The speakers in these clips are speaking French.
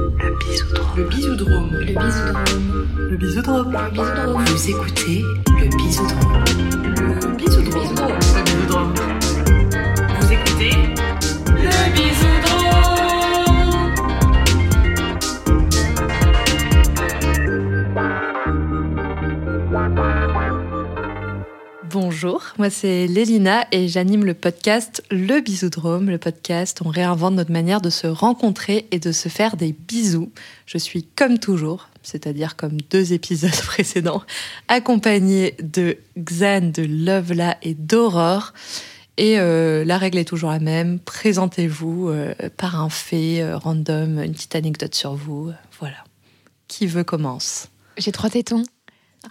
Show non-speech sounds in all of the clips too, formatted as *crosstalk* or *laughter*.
Le bisoudrome. Le bisoudrome. Le bisoudrome. Le bisoudrome. Le bisoudrome. Vous écoutez le bisoudrome. Le bisoudrome. Le bisoudrome. Vous Bonjour, moi c'est Lélina et j'anime le podcast Le Bisoudrome, le podcast on réinvente notre manière de se rencontrer et de se faire des bisous. Je suis comme toujours, c'est-à-dire comme deux épisodes *laughs* précédents, accompagnée de Xan, de Lovela et d'Aurore. Et euh, la règle est toujours la même, présentez-vous euh, par un fait euh, random, une petite anecdote sur vous. Voilà. Qui veut commence? J'ai trois tétons. *laughs*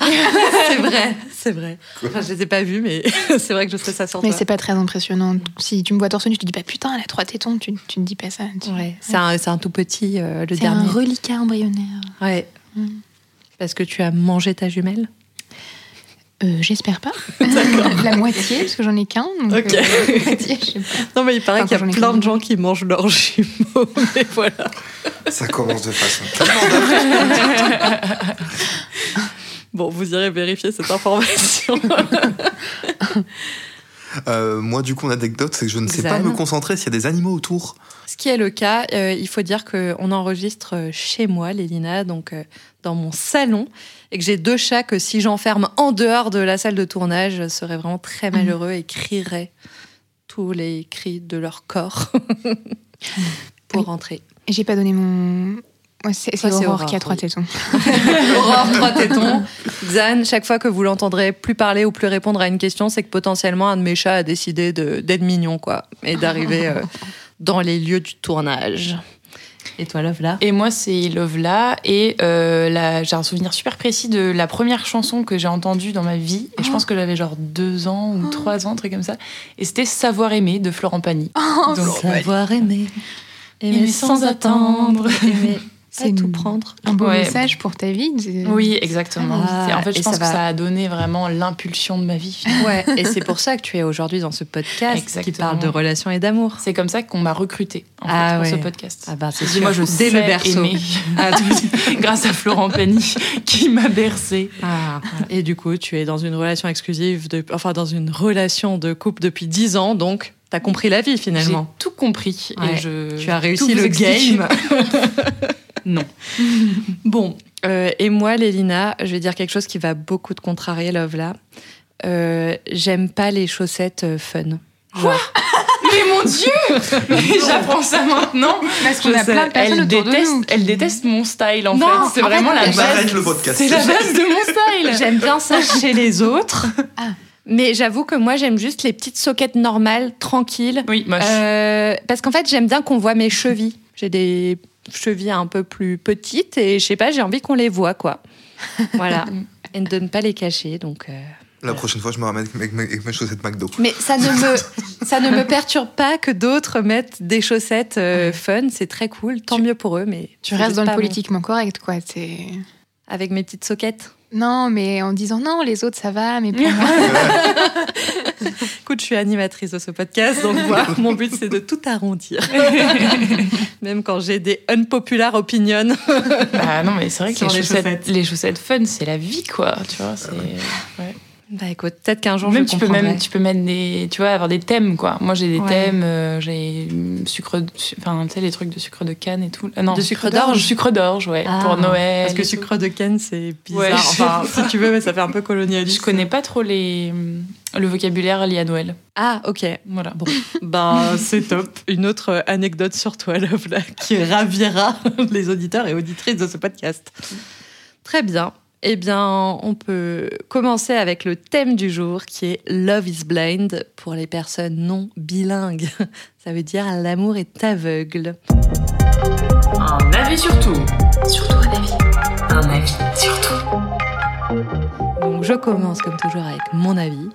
c'est vrai, c'est vrai. Enfin, je les ai pas vus, mais *laughs* c'est vrai que je sais ça sur Mais c'est pas très impressionnant. Si tu me vois torse nu, tu te dis pas putain, elle a trois tétons, tu, tu ne dis pas ça. Tu- Ouais, c'est un, c'est un tout petit, euh, le C'est un dernier. reliquat embryonnaire. Ouais. Mm. Parce que tu as mangé ta jumelle Euh, J'espère pas. *laughs* La moitié, parce que j'en ai qu'un. Ok. euh, la moitié, je sais pas. Non, mais il paraît Enfin, qu'il y a plein de gens qui mangent leurs jumeaux. Mais voilà. Ça commence de façon tellement Bon, vous irez vérifier cette information. *laughs* Euh, moi, du coup, mon anecdote, c'est que je ne sais Xan. pas me concentrer s'il y a des animaux autour. Ce qui est le cas, euh, il faut dire qu'on enregistre euh, chez moi, Lélina, donc euh, dans mon salon, et que j'ai deux chats que si j'enferme en dehors de la salle de tournage, je serais vraiment très malheureux et crierais tous les cris de leur corps *laughs* pour Oui. rentrer. Et J'ai pas donné mon. Ouais, c'est Ouais, Aurore Aurore, qui a trois tétons. *laughs* Aurore, trois tétons. *laughs* Xan, chaque fois que vous l'entendrez plus parler ou plus répondre à une question, c'est que potentiellement un de mes chats a décidé de- d'être mignon, quoi, et d'arriver euh, *laughs* dans les lieux du tournage. Et toi, Love, là Et moi, c'est Lovela. Et euh, la- j'ai un souvenir super précis de la première chanson que j'ai entendue dans ma vie. Et je pense que j'avais genre deux ans ou trois ans, un truc comme ça. Et c'était Savoir aimer de Florent Pagny. Donc, Savoir aimer. Aimer Aimer sans sans attendre. Aimer C'est tout prendre. Un beau Ouais. message pour ta vie. Oui, exactement. Ah, en fait, et je pense ça que ça a donné vraiment l'impulsion de ma vie. Ouais, et c'est pour ça que tu es aujourd'hui dans ce podcast qui parle de relations et d'amour. C'est comme ça qu'on m'a en fait, Ah pour ouais. ce podcast. Ah bah, c'est moi, je Dès sais le berceau. aimer. Ah, *laughs* Grâce à Florent Pagny qui m'a bercée. Ah, et du coup, tu es dans une relation exclusive, de, enfin dans une relation de couple depuis 10 ans, donc t'as compris la vie J'ai finalement. tout compris. Ouais. Et je, Tu as réussi le game. *laughs* Non. *laughs* Bon, euh, et moi, Lélina, je vais dire quelque chose qui va beaucoup te contrarier, Love là. Euh, J'aime pas les chaussettes euh, fun. Genre, *laughs* Mais mon Dieu *laughs* Mais j'apprends ça maintenant. Parce qu'on a plein de personnes Elle autour de déteste, nous. elle déteste mon style en Non, fait. C'est en vraiment fait, la base. arrête le podcast. C'est la base de mon style. j'aime bien ça chez les autres. Ah. Mais j'avoue que moi, j'aime juste les petites soquettes normales, tranquilles. Oui, moche. Euh, parce qu'en fait, j'aime bien qu'on voit mes chevilles. J'ai des chevilles un peu plus petites et je sais pas, j'ai envie qu'on les voit, quoi. *laughs* Voilà. et de ne pas les cacher, donc. euh, La prochaine fois, je me ramène avec mes, avec mes chaussettes McDo. Mais ça ne me, *laughs* ça ne me perturbe pas que d'autres mettent des chaussettes euh, fun. C'est très cool, tant mieux pour eux. Mais Tu restes dans le mon- politiquement correct, quoi. C'est. Avec mes petites soquettes. Non, mais en disant non, les autres ça va, mais pour moi. *laughs* Écoute, je suis animatrice de ce podcast, donc voilà, *laughs* mon but c'est de tout arrondir. *laughs* Même quand j'ai des unpopular opinions. Bah non, mais c'est vrai que les chaussettes, chaussettes. les chaussettes fun, c'est la vie, quoi. Tu vois, c'est. ouais. Bah écoute, peut-être qu'un jour Même je tu peux même tu peux mettre des tu vois avoir des thèmes quoi. Moi j'ai des Ouais. thèmes, euh, j'ai sucre, enfin tu sais les trucs de sucre de canne et tout. Ah, non, De sucre d'orge sucre d'orge, ouais, Ah, pour Noël. Parce que sucre de canne, c'est bizarre. Ouais, Enfin, *laughs* si tu veux, mais ça fait un peu colonialiste. Je connais pas trop les le vocabulaire lié à Noël. Ah, ok. Voilà. Bon, *laughs* ben c'est top. Une autre anecdote sur toi, Love, là, qui ravira *laughs* les auditeurs et auditrices de ce podcast. Très bien. Eh bien, on peut commencer avec le thème du jour qui est Love is blind pour les personnes non bilingues. *laughs* Ça veut dire l'amour est aveugle. Un avis sur tout. Surtout un avis. Un avis sur tout. Donc, je commence comme toujours avec mon avis,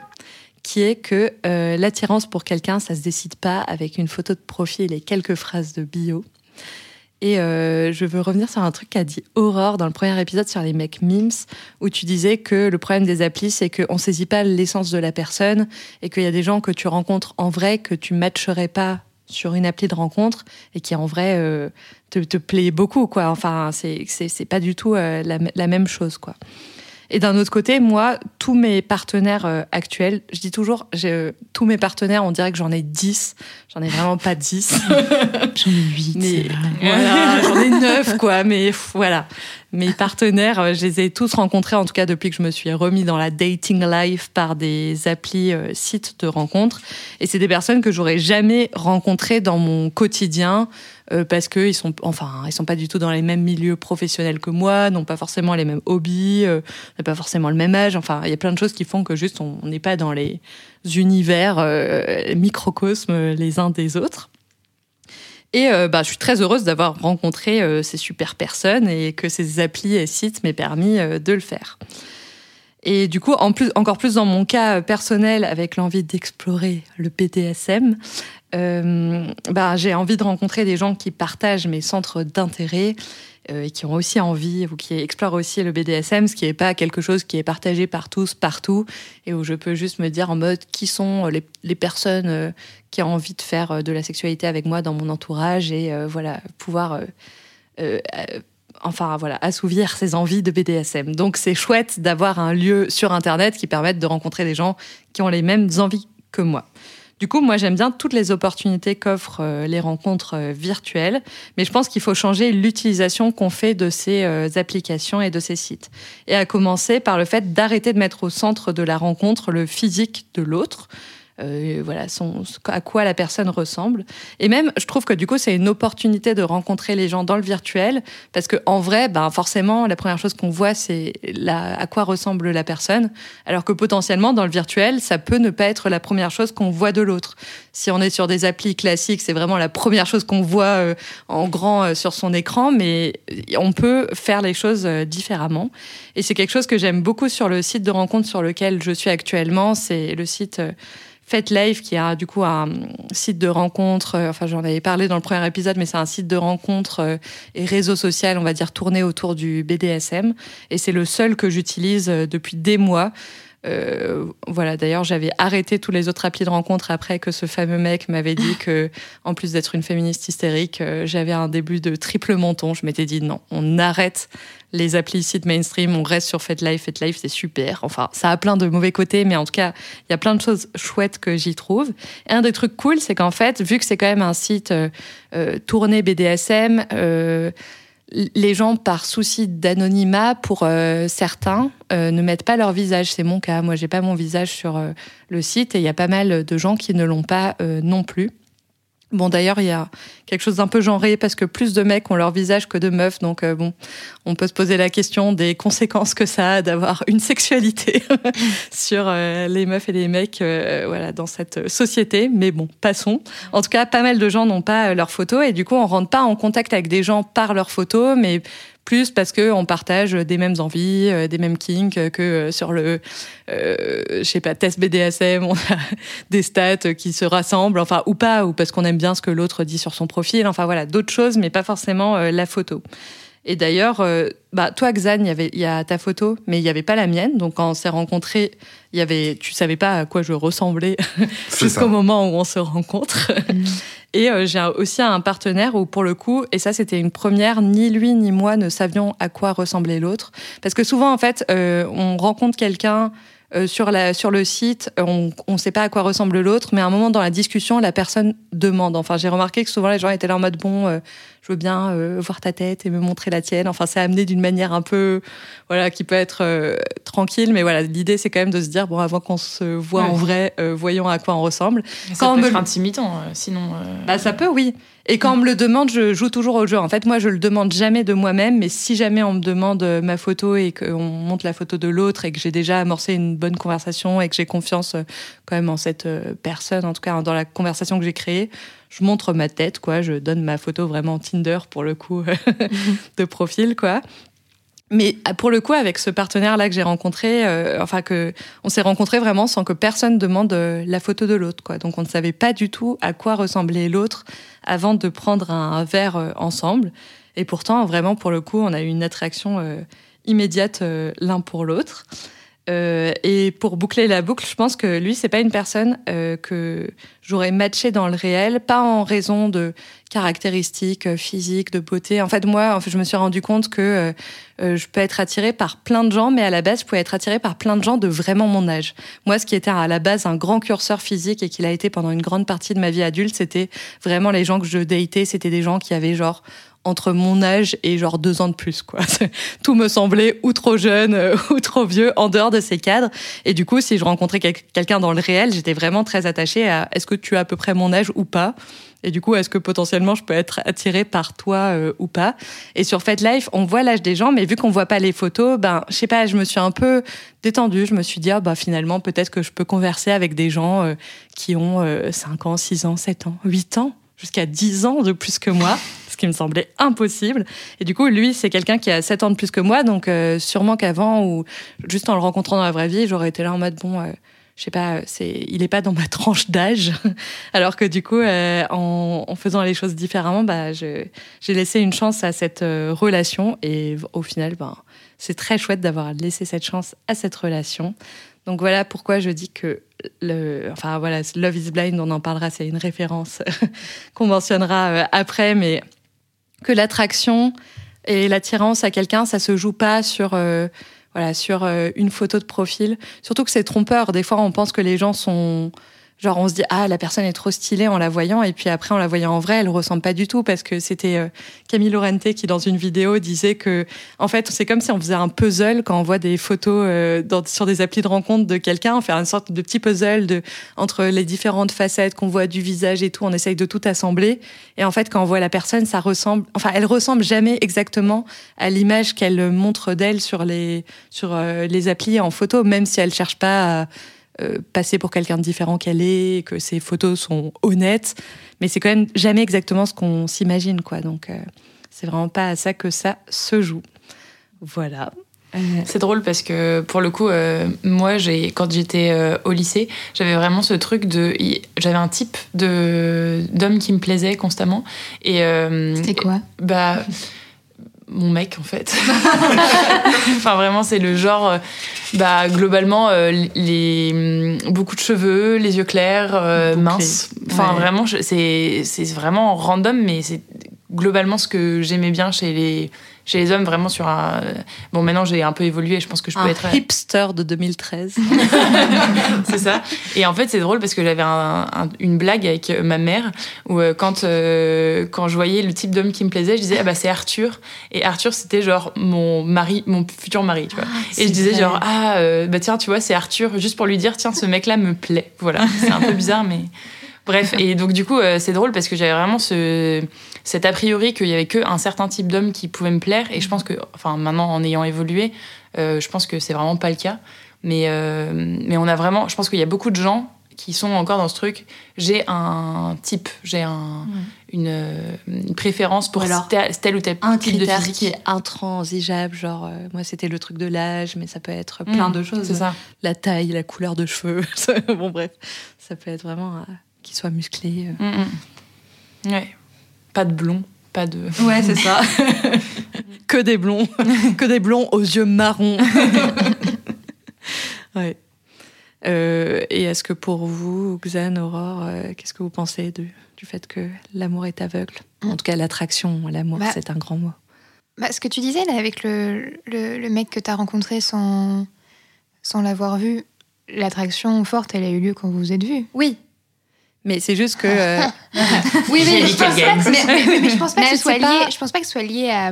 qui est que euh, l'attirance pour quelqu'un, ça se décide pas avec une photo de profil et quelques phrases de bio. Et euh, je veux revenir sur un truc qu'a dit Aurore dans le premier épisode sur les mecs memes, où tu disais que le problème des applis, c'est qu'on saisit pas l'essence de la personne et qu'il y a des gens que tu rencontres en vrai que tu matcherais pas sur une appli de rencontre et qui en vrai euh, te, te, plaît beaucoup, quoi. Enfin, c'est pas du tout la, la, même chose, quoi. Et d'un autre côté, moi, tous mes partenaires euh, actuels, je dis toujours, euh, tous mes partenaires, on dirait que j'en ai 10. J'en ai vraiment pas 10. *laughs* j'en ai 8. Mais, voilà, j'en ai 9, quoi. Mais voilà. Mes partenaires, euh, je les ai tous rencontrés, en tout cas depuis que je me suis remis dans la dating life par des applis sites de rencontres. Et c'est des personnes que j'aurais jamais rencontrées dans mon quotidien euh, parce qu'ils sont, enfin, ils sont pas du tout dans les mêmes milieux professionnels que moi, n'ont pas forcément les mêmes hobbies, euh, n'ont pas forcément le même âge. Enfin, il y a plein de choses qui font que juste on n'est pas dans les univers euh, microcosmes les uns des autres. Et bah, je suis très heureuse d'avoir rencontré ces super personnes et que ces applis et sites m'aient permis de le faire. Et du coup, encore plus dans mon cas personnel, avec l'envie d'explorer le PTSM, bah, j'ai envie de rencontrer des gens qui partagent mes centres d'intérêt euh, et qui ont aussi envie ou qui explorent aussi le BDSM, ce qui n'est pas quelque chose qui est partagé par tous, partout, et où je peux juste me dire en mode qui sont les, personnes euh, qui ont envie de faire euh, de la sexualité avec moi dans mon entourage et euh, voilà, pouvoir enfin voilà, assouvir ses envies de BDSM. Donc c'est chouette d'avoir un lieu sur Internet qui permette de rencontrer des gens qui ont les mêmes envies que moi. Du coup, moi, j'aime bien toutes les opportunités qu'offrent euh, les rencontres euh, virtuelles, mais je pense qu'il faut changer l'utilisation qu'on fait de ces euh, applications et de ces sites. Et à commencer par le fait d'arrêter de mettre au centre de la rencontre le physique de l'autre, euh, voilà, son, à quoi la personne ressemble. Et même, je trouve que du coup, c'est une opportunité de rencontrer les gens dans le virtuel, parce que en vrai, ben forcément, la première chose qu'on voit, c'est à quoi ressemble la personne, alors que potentiellement, dans le virtuel, ça peut ne pas être la première chose qu'on voit de l'autre. Si on est sur des applis classiques, c'est vraiment la première chose qu'on voit euh, en grand euh, sur son écran, mais on peut faire les choses euh, différemment. Et c'est quelque chose que j'aime beaucoup sur le site de rencontre sur lequel je suis actuellement, c'est le site FetLife, qui a du coup un site de rencontre, euh, enfin j'en avais parlé dans le premier épisode, mais c'est un site de rencontre euh, et réseau social, on va dire, tourné autour du BDSM. Et c'est le seul que j'utilise euh, depuis des mois. Euh, voilà, d'ailleurs, j'avais arrêté tous les autres applis de rencontre après que ce fameux mec m'avait dit que, en plus d'être une féministe hystérique, j'avais un début de triple menton. Je m'étais dit non, on arrête les applis sites mainstream, on reste sur FetLife. FetLife, c'est super. Enfin, ça a plein de mauvais côtés, mais en tout cas, il y a plein de choses chouettes que j'y trouve. Et un des trucs cool, c'est qu'en fait, vu que c'est quand même un site euh, euh tourné BDSM, euh, les gens, par souci d'anonymat, pour euh, certains, euh, ne mettent pas leur visage. C'est mon cas. Moi, j'ai pas mon visage sur euh, le site et il y a pas mal de gens qui ne l'ont pas non plus. Bon, d'ailleurs, il y a quelque chose d'un peu genré parce que plus de mecs ont leur visage que de meufs. Donc, euh, bon, on peut se poser la question des conséquences que ça a d'avoir une sexualité *laughs* sur euh, les meufs et les mecs euh, voilà, dans cette société. Mais bon, passons. En tout cas, pas mal de gens n'ont pas leurs photos et du coup, on rentre pas en contact avec des gens par leurs photos, mais plus parce que on partage des mêmes envies, euh, des mêmes kinks que euh, sur le, euh, je sais pas, test BDSM, on a *laughs* des stats qui se rassemblent, enfin ou pas, ou parce qu'on aime bien ce que l'autre dit sur son profil, enfin voilà, d'autres choses, mais pas forcément la photo. Et d'ailleurs, bah, toi, Xan, il y avait, il y a ta photo, mais il n'y avait pas la mienne. Donc, quand on s'est rencontrés, il y avait, tu savais pas à quoi je ressemblais *laughs* jusqu'au moment où on se rencontre. Mm. Et euh, j'ai aussi un partenaire où, pour le coup, et ça c'était une première, ni lui ni moi ne savions à quoi ressemblait l'autre. Parce que souvent, en fait, euh, on rencontre quelqu'un euh, sur, la, sur le site, on ne sait pas à quoi ressemble l'autre, mais à un moment dans la discussion, la personne demande. Enfin, j'ai remarqué que souvent les gens étaient là en mode bon, euh, je veux bien euh, voir ta tête et me montrer la tienne. Enfin, c'est amené d'une manière un peu, voilà, qui peut être tranquille, mais voilà, l'idée c'est quand même de se dire bon, avant qu'on se voit en vrai, voyons à quoi on ressemble. Ça peut être intimidant, sinon. Bah, ça peut, oui. Et quand on me le demande, je joue toujours au jeu. En fait, moi, je le demande jamais de moi-même, mais si jamais on me demande euh, ma photo et qu'on montre la photo de l'autre et que j'ai déjà amorcé une bonne conversation et que j'ai confiance euh, quand même en cette euh, personne, en tout cas dans la conversation que j'ai créée, je montre ma tête, quoi. Je donne ma photo vraiment Tinder pour le coup *laughs* de profil, quoi. Mais ah, pour le coup, avec ce partenaire-là que j'ai rencontré, euh, enfin que on s'est rencontré vraiment sans que personne demande euh, la photo de l'autre, quoi. Donc on ne savait pas du tout à quoi ressemblait l'autre avant de prendre un, verre euh, ensemble. Et pourtant, vraiment, pour le coup, on a eu une attraction immédiate l'un pour l'autre. Euh, et pour boucler la boucle, je pense que lui, c'est pas une personne euh, que j'aurais matché dans le réel, pas en raison de caractéristiques euh, physiques, de beauté. En fait, moi, en fait, je me suis rendu compte que je peux être attirée par plein de gens, mais à la base, je pouvais être attirée par plein de gens de vraiment mon âge. Moi, ce qui était à la base un grand curseur physique et qu'il a été pendant une grande partie de ma vie adulte, c'était vraiment les gens que je datais, c'était des gens qui avaient genre entre mon âge et genre deux ans de plus quoi. *laughs* Tout me semblait ou trop jeune euh, ou trop vieux en dehors de ces cadres. Et du coup, si je rencontrais quelqu'un dans le réel, j'étais vraiment très attachée à est-ce que tu as à peu près mon âge ou pas? Et du coup, est-ce que potentiellement je peux être attirée par toi euh, ou pas? Et sur FetLife, on voit l'âge des gens, mais vu qu'on voit pas les photos, ben je sais pas, je me suis un peu détendue. Je me suis dit bah finalement peut-être que je peux converser avec des gens euh, qui ont 5 ans, 6 ans, 7 ans, 8 ans jusqu'à 10 ans de plus que moi ce qui me semblait impossible. Et du coup, lui, c'est quelqu'un qui a 7 ans de plus que moi, donc euh, sûrement qu'avant, ou juste en le rencontrant dans la vraie vie, j'aurais été là en mode, bon, euh, je sais pas, c'est, il est pas dans ma *laughs* tranche d'âge. *laughs* Alors que du coup, euh, en, faisant les choses différemment, bah, j'ai laissé une chance à cette relation. Et au final, ben, c'est très chouette d'avoir laissé cette chance à cette relation. Donc voilà pourquoi je dis que le, enfin voilà, Love is Blind, on en parlera, c'est une référence *laughs* qu'on mentionnera après, mais que l'attraction et l'attirance à quelqu'un, ça se joue pas sur euh, voilà sur euh, une photo de profil. Surtout que c'est trompeur. Des fois, on pense que les gens sont Genre, on se dit, ah, la personne est trop stylée en la voyant, et puis après, en la voyant en vrai, elle ressemble pas du tout, parce que c'était euh, Camille Laurente qui, dans une vidéo, disait que, en fait, c'est comme si on faisait un puzzle quand on voit des photos euh, sur des applis de rencontre de quelqu'un, on fait une sorte de petit puzzle de, entre les différentes facettes qu'on voit du visage et tout, on essaye de tout assembler. Et en fait, quand on voit la personne, ça ressemble, enfin, elle ressemble jamais exactement à l'image qu'elle montre d'elle sur les, sur euh, les applis en photo, même si elle cherche pas à euh, passer pour quelqu'un de différent qu'elle est, que ses photos sont honnêtes, mais c'est quand même jamais exactement ce qu'on s'imagine, quoi. Donc, euh, c'est vraiment pas à ça que ça se joue. Voilà. Euh, c'est drôle parce que pour le coup, moi, j'ai quand j'étais au lycée, j'avais vraiment ce truc de, j'avais un type de d'homme qui me plaisait constamment. Et c'était quoi? Bah mon mec en fait. *laughs* enfin vraiment c'est le genre euh, bah globalement euh, les mm, beaucoup de cheveux, les yeux clairs, euh, minces. Enfin vraiment c'est c'est vraiment random mais c'est globalement ce que j'aimais bien chez les chez les hommes vraiment sur un bon maintenant j'ai un peu évolué je pense que je peux un être hipster de 2013 *laughs* c'est ça. Et en fait c'est drôle parce que j'avais une blague avec euh, ma mère où euh, quand euh, quand je voyais le type d'homme qui me plaisait je disais ah bah c'est Arthur. Et Arthur c'était genre mon mari mon futur mari tu vois. Ah, et je disais genre ah bah tiens tu vois c'est Arthur. Juste pour lui dire tiens ce mec là me plaît. Voilà. C'est un peu bizarre mais Bref, et donc du coup, c'est drôle parce que j'avais vraiment ce, cet a priori qu'il y avait qu'un certain type d'homme qui pouvait me plaire. Et je pense que, enfin, maintenant, en ayant évolué, euh, je pense que c'est vraiment pas le cas. Mais, euh, mais on a vraiment, je pense qu'il y a beaucoup de gens qui sont encore dans ce truc. J'ai un type, j'ai un, une, une, préférence pour Alors, tel, ou tel un type de physique. qui est intransigeable. Genre, euh, moi, c'était le truc de l'âge, mais ça peut être plein de choses. C'est ça. La taille, la couleur de cheveux. *laughs* bon, bref, ça peut être vraiment qu'il soit musclé. Ouais. Pas de blond, pas de. *laughs* Ouais, c'est ça. *laughs* que des blonds, *laughs* que des blonds aux yeux marrons. ouais. Euh, et est-ce que pour vous, Xan, Aurore, euh, qu'est-ce que vous pensez du fait que l'amour est aveugle? En tout cas, l'attraction, l'amour, bah, c'est un grand mot. Bah, ce que tu disais là, avec le, le, mec que tu as rencontré sans, sans l'avoir vu, l'attraction forte, elle a eu lieu quand vous vous êtes vus. Oui, mais c'est juste que. Euh, *laughs* oui, mais je, pense pas, mais, mais, je pense pas que ce soit lié. Je pense pas que ce soit lié à,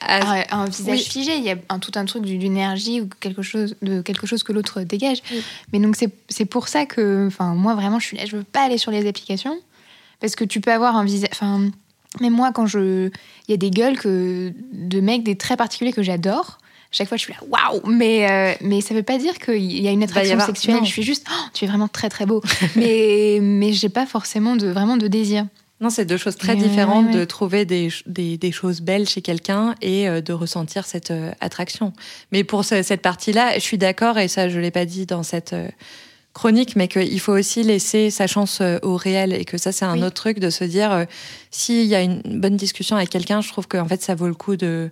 à, un visage figé. Il y a un, tout un truc d'énergie ou quelque chose de quelque chose que l'autre dégage. Mais donc c'est pour ça que, enfin, moi vraiment, je suis là. Je veux pas aller sur les applications parce que tu peux avoir un visage. Enfin, mais moi, quand je, il y a des gueules que de mecs des très particuliers que j'adore chaque fois je suis là waouh mais euh, mais ça veut pas dire qu'il y a une attraction sexuelle. je suis juste oh, tu es vraiment très très beau. *laughs* Mais mais j'ai pas forcément de vraiment de désir. Non, c'est deux choses très différentes de trouver des, des, des, choses belles chez quelqu'un et euh, de ressentir cette euh, attraction. Mais pour cette partie-là, je suis d'accord, et ça, je l'ai pas dit dans cette chronique, mais qu'il faut aussi laisser sa chance au réel et que ça, c'est un autre truc de se dire, s'il y a une bonne discussion avec quelqu'un, je trouve qu'en fait, ça vaut le coup de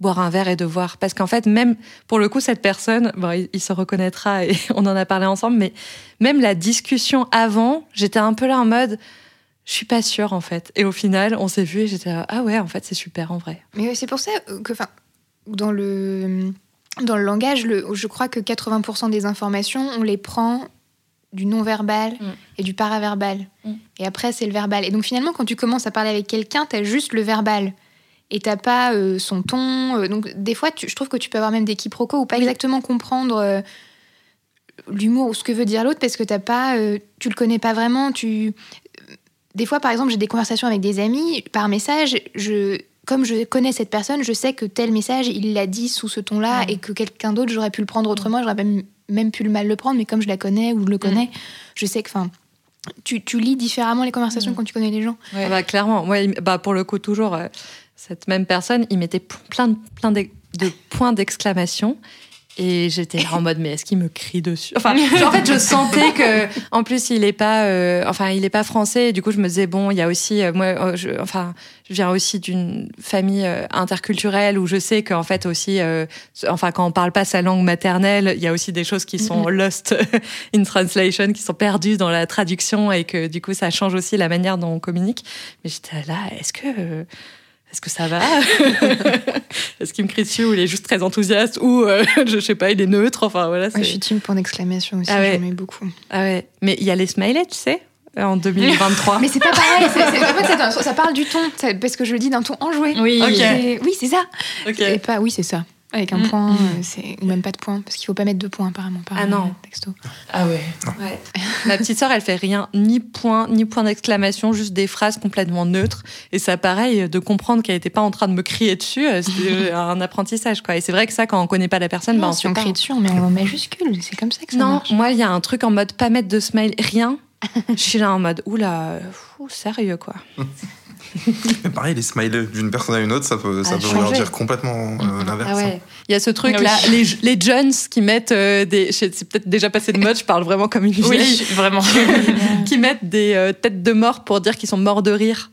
boire un verre et de voir. Parce qu'en fait, même pour le coup, cette personne, bon, il, se reconnaîtra et *laughs* on en a parlé ensemble, mais même la discussion avant, j'étais un peu là en mode, je suis pas sûre en fait. Et au final, on s'est vu et j'étais là, ah ouais, en fait, c'est super en vrai. Mais c'est pour ça que, enfin, dans le dans le langage, le, je crois que 80% des informations, on les prend du non-verbal mm. et du paraverbal. Mm. Et après, c'est le verbal. Et donc finalement, quand tu commences à parler avec quelqu'un, tu as juste le verbal. Et t'as pas euh, son ton. Euh, donc des fois, je trouve que tu peux avoir même des quiproquos ou pas exactement comprendre euh, l'humour ou ce que veut dire l'autre parce que t'as pas, tu le connais pas vraiment. Tu... Des fois, par exemple, j'ai des conversations avec des amis par message. Je, comme je connais cette personne, je sais que tel message, il l'a dit sous ce ton-là et que quelqu'un d'autre, j'aurais pu le prendre autrement. J'aurais même même plus le mal le prendre, mais comme je la connais ou je le mm. connais, je sais que, enfin, tu, tu, lis différemment les conversations mm. quand tu connais les gens. Ouais. Bah, clairement, ouais, bah, pour le coup, toujours, cette même personne, il mettait plein, plein de, de points d'exclamation. Et j'étais en mode, mais est-ce qu'il me crie dessus? Enfin, en fait, je sentais que, en plus, il est pas, euh, enfin, il est pas français. Et du coup, je me disais, bon, il y a aussi, euh, moi, euh, je, enfin, je viens aussi d'une famille interculturelle où je sais qu'en fait aussi, enfin, quand on parle pas sa langue maternelle, il y a aussi des choses qui sont lost *laughs* in translation, qui sont perdues dans la traduction et que du coup, ça change aussi la manière dont on communique. Mais j'étais là, est-ce que est-ce que ça va? *laughs* Est-ce qu'il me crie dessus ou il est juste très enthousiaste ou euh, *laughs* je sais pas, il est neutre? Enfin voilà. je suis team point d'exclamation aussi. Ah ouais. J'en beaucoup. Ah ouais. Mais il y a les smileys, tu sais en *laughs* 2023. Mais c'est pas pareil. en fait, ça parle du ton, parce que je le dis d'un ton enjoué. Oui, oui, c'est ça. Et pas, oui, c'est ça. Avec un mm. point, mm. Euh, c'est ou même pas de point, parce qu'il faut pas mettre deux points apparemment par ah non. texto. Ah ouais. ouais. *laughs* Ma petite sœur, elle fait rien, ni point, ni point d'exclamation, juste des phrases complètement neutres. Et ça, pareil, de comprendre qu'elle était pas en train de me crier dessus, euh, c'est *laughs* un apprentissage, quoi. Et c'est vrai que ça, quand on connaît pas la personne, bah, on si on crie dessus, on met en majuscule. C'est comme ça que ça non, marche. moi, il y a un truc en mode pas mettre de smile, rien. *laughs* Je suis là en mode, oula, fou, sérieux, quoi. Mais *laughs* pareil, les smileys d'une personne à une autre, ça peut, ça peut dire complètement euh, l'inverse. Ah hein. Il y a ce truc-là, ah les, les Jones qui mettent euh, des. C'est peut-être déjà passé de mode, je parle vraiment comme une vieille. Oui, vraiment. *laughs* qui mettent des euh, têtes de mort pour dire qu'ils sont morts de rire.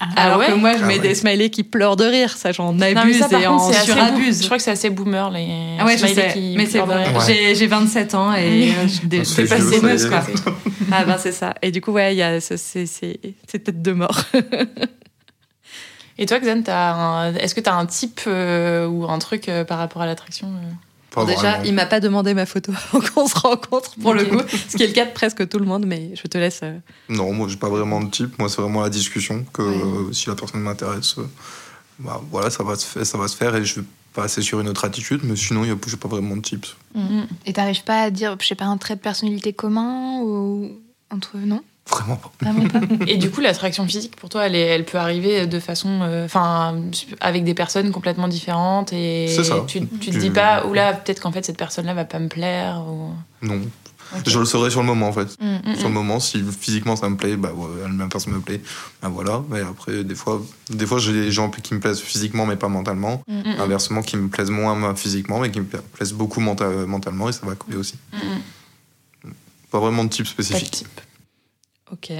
Ah, Alors que moi, je mets des smileys qui pleurent de rire. Ça, j'en abuse et en surabuse. Je crois que c'est assez boomer, les ah ouais, smileys qui Mais c'est vrai. J'ai 27 ans et j'ai passé meuse, quoi. ah ben, c'est ça. Et du coup, ouais, il y a ces têtes de mort. et toi, Xen, est-ce que tu as un type euh, ou un truc euh, par rapport à l'attraction euh déjà, il m'a pas demandé ma photo *laughs* avant qu'on se rencontre pour le coup, ce qui est le cas de presque tout le monde, mais je te laisse. Euh. Non, moi j'ai pas vraiment de type. Moi c'est vraiment la discussion que euh, si la personne m'intéresse, euh, bah, voilà, ça va se faire, ça va se faire et je vais passer sur une autre attitude. Mais sinon, j'ai pas vraiment de type. Mm. Et t'arrives pas à dire, je sais pas, un trait de personnalité commun ou entre non? Vraiment pas. *laughs* Et du coup, l'attraction physique, pour toi, elle, elle peut arriver de façon. Euh, enfin, avec des personnes complètement différentes. Et ça. Tu, tu te dis pas, oula, peut-être qu'en fait, cette personne-là va pas me plaire. Ou... Non. Je le saurais sur le moment, en fait. Mm, mm, sur le mm. moment, si physiquement ça me plaît, bah, ouais, la même personne me plaît, bah voilà. Mais après, des fois, des fois j'ai des gens qui me plaisent physiquement, mais pas mentalement. Inversement, qui me plaisent moins physiquement, mais qui me plaisent beaucoup mentalement, et ça va coller aussi. Pas vraiment de type spécifique. Pas de type. Ok.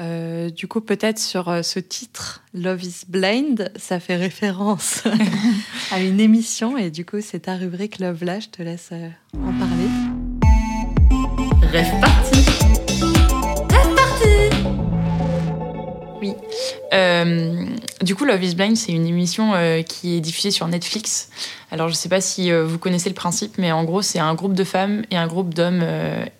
Euh, du coup, peut-être sur euh, ce titre, Love is Blind, ça fait référence *laughs* à une émission et du coup, c'est ta rubrique Love là, je te laisse euh, en parler. Rêve parti Rêve parti Oui. du coup, Love is Blind, c'est une émission qui est diffusée sur Netflix. Alors, je ne sais pas si vous connaissez le principe, mais en gros, c'est un groupe de femmes et un groupe d'hommes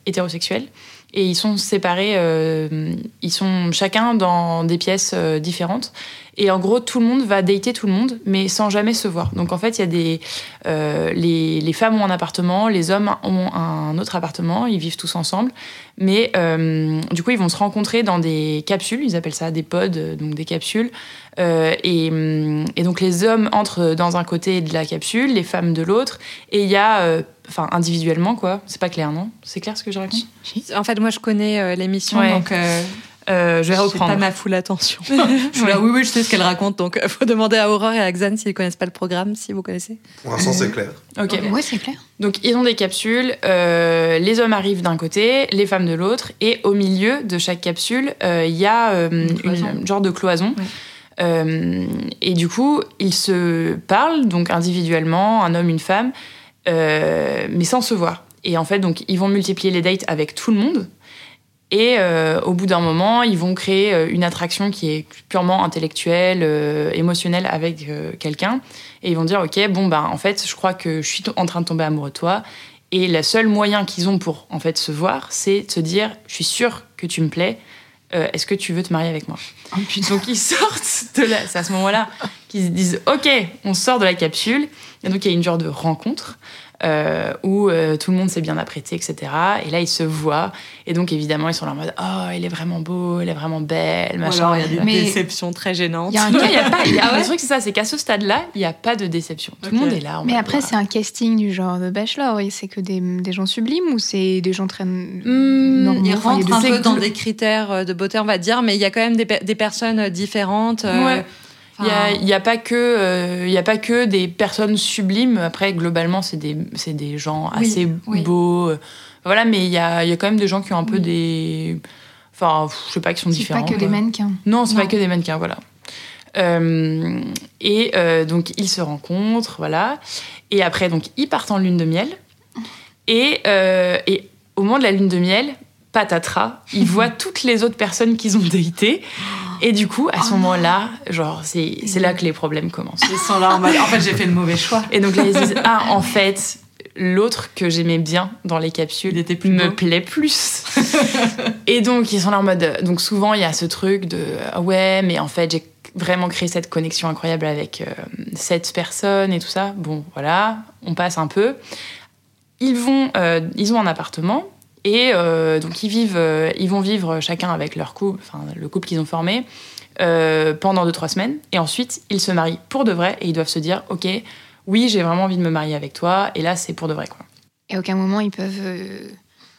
hétérosexuels et ils sont séparés, euh, ils sont chacun dans des pièces euh, différentes. Et en gros, tout le monde va dater tout le monde, mais sans jamais se voir. Donc en fait, il y a des, euh, les, les, femmes ont un appartement, les hommes ont un autre appartement, ils vivent tous ensemble. Mais du coup, ils vont se rencontrer dans des capsules, ils appellent ça des pods, donc des capsules. Et, et, donc les hommes entrent dans un côté de la capsule, les femmes de l'autre. Et il y a enfin individuellement quoi. C'est pas clair, non? C'est clair ce que je raconte? En fait, moi je connais euh, l'émission, donc euh, euh, je vais reprendre. pas ma full attention. *laughs* je suis là, oui, oui, je sais ce qu'elle raconte, donc il faut demander à Aurore et à Xan s'ils connaissent pas le programme, si vous connaissez. Pour l'instant, c'est clair. Ok, ouais, c'est clair. Donc ils ont des capsules, les hommes arrivent d'un côté, les femmes de l'autre, et au milieu de chaque capsule, il y a une, genre de cloison. et du coup, ils se parlent, donc individuellement, un homme, une femme, mais sans se voir. Et en fait, donc, ils vont multiplier les dates avec tout le monde. Et euh, au bout d'un moment, ils vont créer euh, une attraction qui est purement intellectuelle, euh, émotionnelle avec quelqu'un. Et ils vont dire, OK, bon, ben, en fait, je crois que je suis en train de tomber amoureux de toi. Et le seul moyen qu'ils ont pour, en fait, se voir, c'est de se dire, je suis sûre que tu me plais. Est-ce que tu veux te marier avec moi? Oh, Donc ils sortent de là. C'est à ce moment-là qu'ils se disent, OK, on sort de la capsule. Et donc il y a une genre de rencontre. Euh, où euh, tout le monde s'est bien apprêté, etc. Et là, ils se voient. Et donc, évidemment, ils sont là en mode Oh, il est vraiment beau, elle est vraiment belle, machin. il y a des déceptions très gênantes. Il y a un il y a pas. Y a, *laughs* ah Le truc, c'est ça, c'est qu'à ce stade-là, il n'y a pas de déception. Tout le monde est là. Mais après, c'est un casting du genre de Bachelor. C'est que des, des, gens sublimes ou c'est des gens très. Mmh, normaux? Ils rentrent un peu dans des critères euh, de beauté, on va dire, mais il y a quand même des, des personnes différentes. Ouais. Il n'y a, a, pas que, euh, a pas que des personnes sublimes. Après, globalement, c'est des, des gens assez beaux. Euh, voilà, mais il y a, y a, quand même des gens qui ont un peu des. Enfin, je sais pas, qui sont différents. C'est pas que des mannequins. Non, c'est pas que des mannequins, voilà. Euh, et donc, ils se rencontrent, voilà. Et après, donc, ils partent en lune de miel. Et, et au moment de la lune de miel, patatras, ils voient *laughs* toutes les autres personnes qu'ils ont datées. Et du coup, à ce oh moment-là, genre, c'est, là que les problèmes commencent. Ils sont là en mode, en fait, j'ai fait le mauvais choix. Et donc là, ils disent, ah, en fait, l'autre que j'aimais bien dans les capsules était plus me plaît plus. *laughs* et donc, ils sont là en mode. Donc, souvent, il y a ce truc de, ah ouais, mais en fait, j'ai vraiment créé cette connexion incroyable avec euh, cette personne et tout ça. Bon, voilà, on passe un peu. Ils vont, euh, ils ont un appartement et euh, donc ils vivent, euh, ils vont vivre chacun avec leur couple, enfin le couple qu'ils ont formé, euh, pendant deux trois semaines. Et ensuite ils se marient pour de vrai et ils doivent se dire, ok, oui j'ai vraiment envie de me marier avec toi. Et là c'est pour de vrai quoi. Et à aucun moment ils peuvent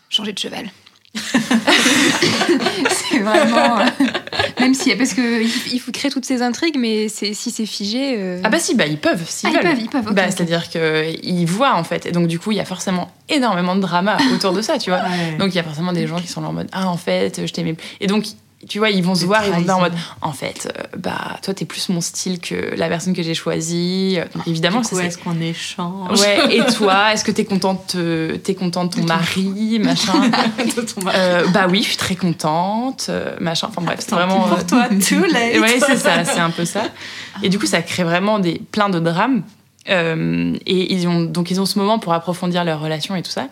changer de cheval. *laughs* c'est vraiment. même si. Parce qu'il il faut créer toutes ces intrigues, mais si c'est figé. Ah, bah si, bah ils peuvent. Ah, ils peuvent, ils peuvent. bah, C'est-à-dire qu'ils voient, en fait. Et donc, du coup, il y a forcément énormément de drama autour de ça, tu vois. Donc, il y a forcément des gens qui sont là en mode Ah, en fait, je t'aimais. Et donc, tu vois, ils vont se voir, ils vont dire en mode, en fait, euh, bah, toi, t'es plus mon style que la personne que j'ai choisie. Donc, évidemment, c'est. Est-ce qu'on échange Ouais, et *laughs* toi, est-ce que t'es contente, es contente de ton mari, *laughs* machin de ton mari. Euh, Bah oui, je suis très contente, euh, machin. Enfin bref, c'est vraiment. Pour toi, *laughs* too late. ouais, c'est ça, c'est un peu ça. Et du coup, ça crée vraiment des, plein de drames. et ils ont, donc, ils ont ce moment pour approfondir leur relation et tout ça.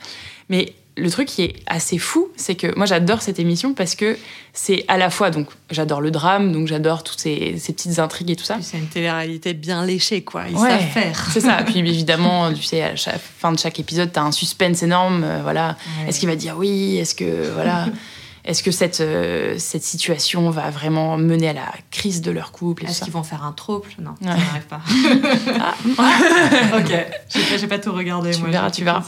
Mais le truc qui est assez fou, c'est que moi j'adore cette émission parce que c'est à la fois, donc j'adore le drame, donc j'adore toutes ces, petites intrigues et tout ça. C'est une télé-réalité bien léchée, quoi. Ils savent faire. C'est ça. Puis *laughs* évidemment, tu sais, à la fin de chaque épisode, t'as un suspense énorme. Euh, voilà. Est-ce qu'il va dire oui? Est-ce que. Voilà. *laughs* Est-ce que cette, euh, cette situation va vraiment mener à la crise de leur couple Est-ce qu'ils vont faire un trouble Non, ça n'arrive pas. *laughs* ah. *laughs* ok, j'ai pas, pas tout regardé. Tu verras, tu verras.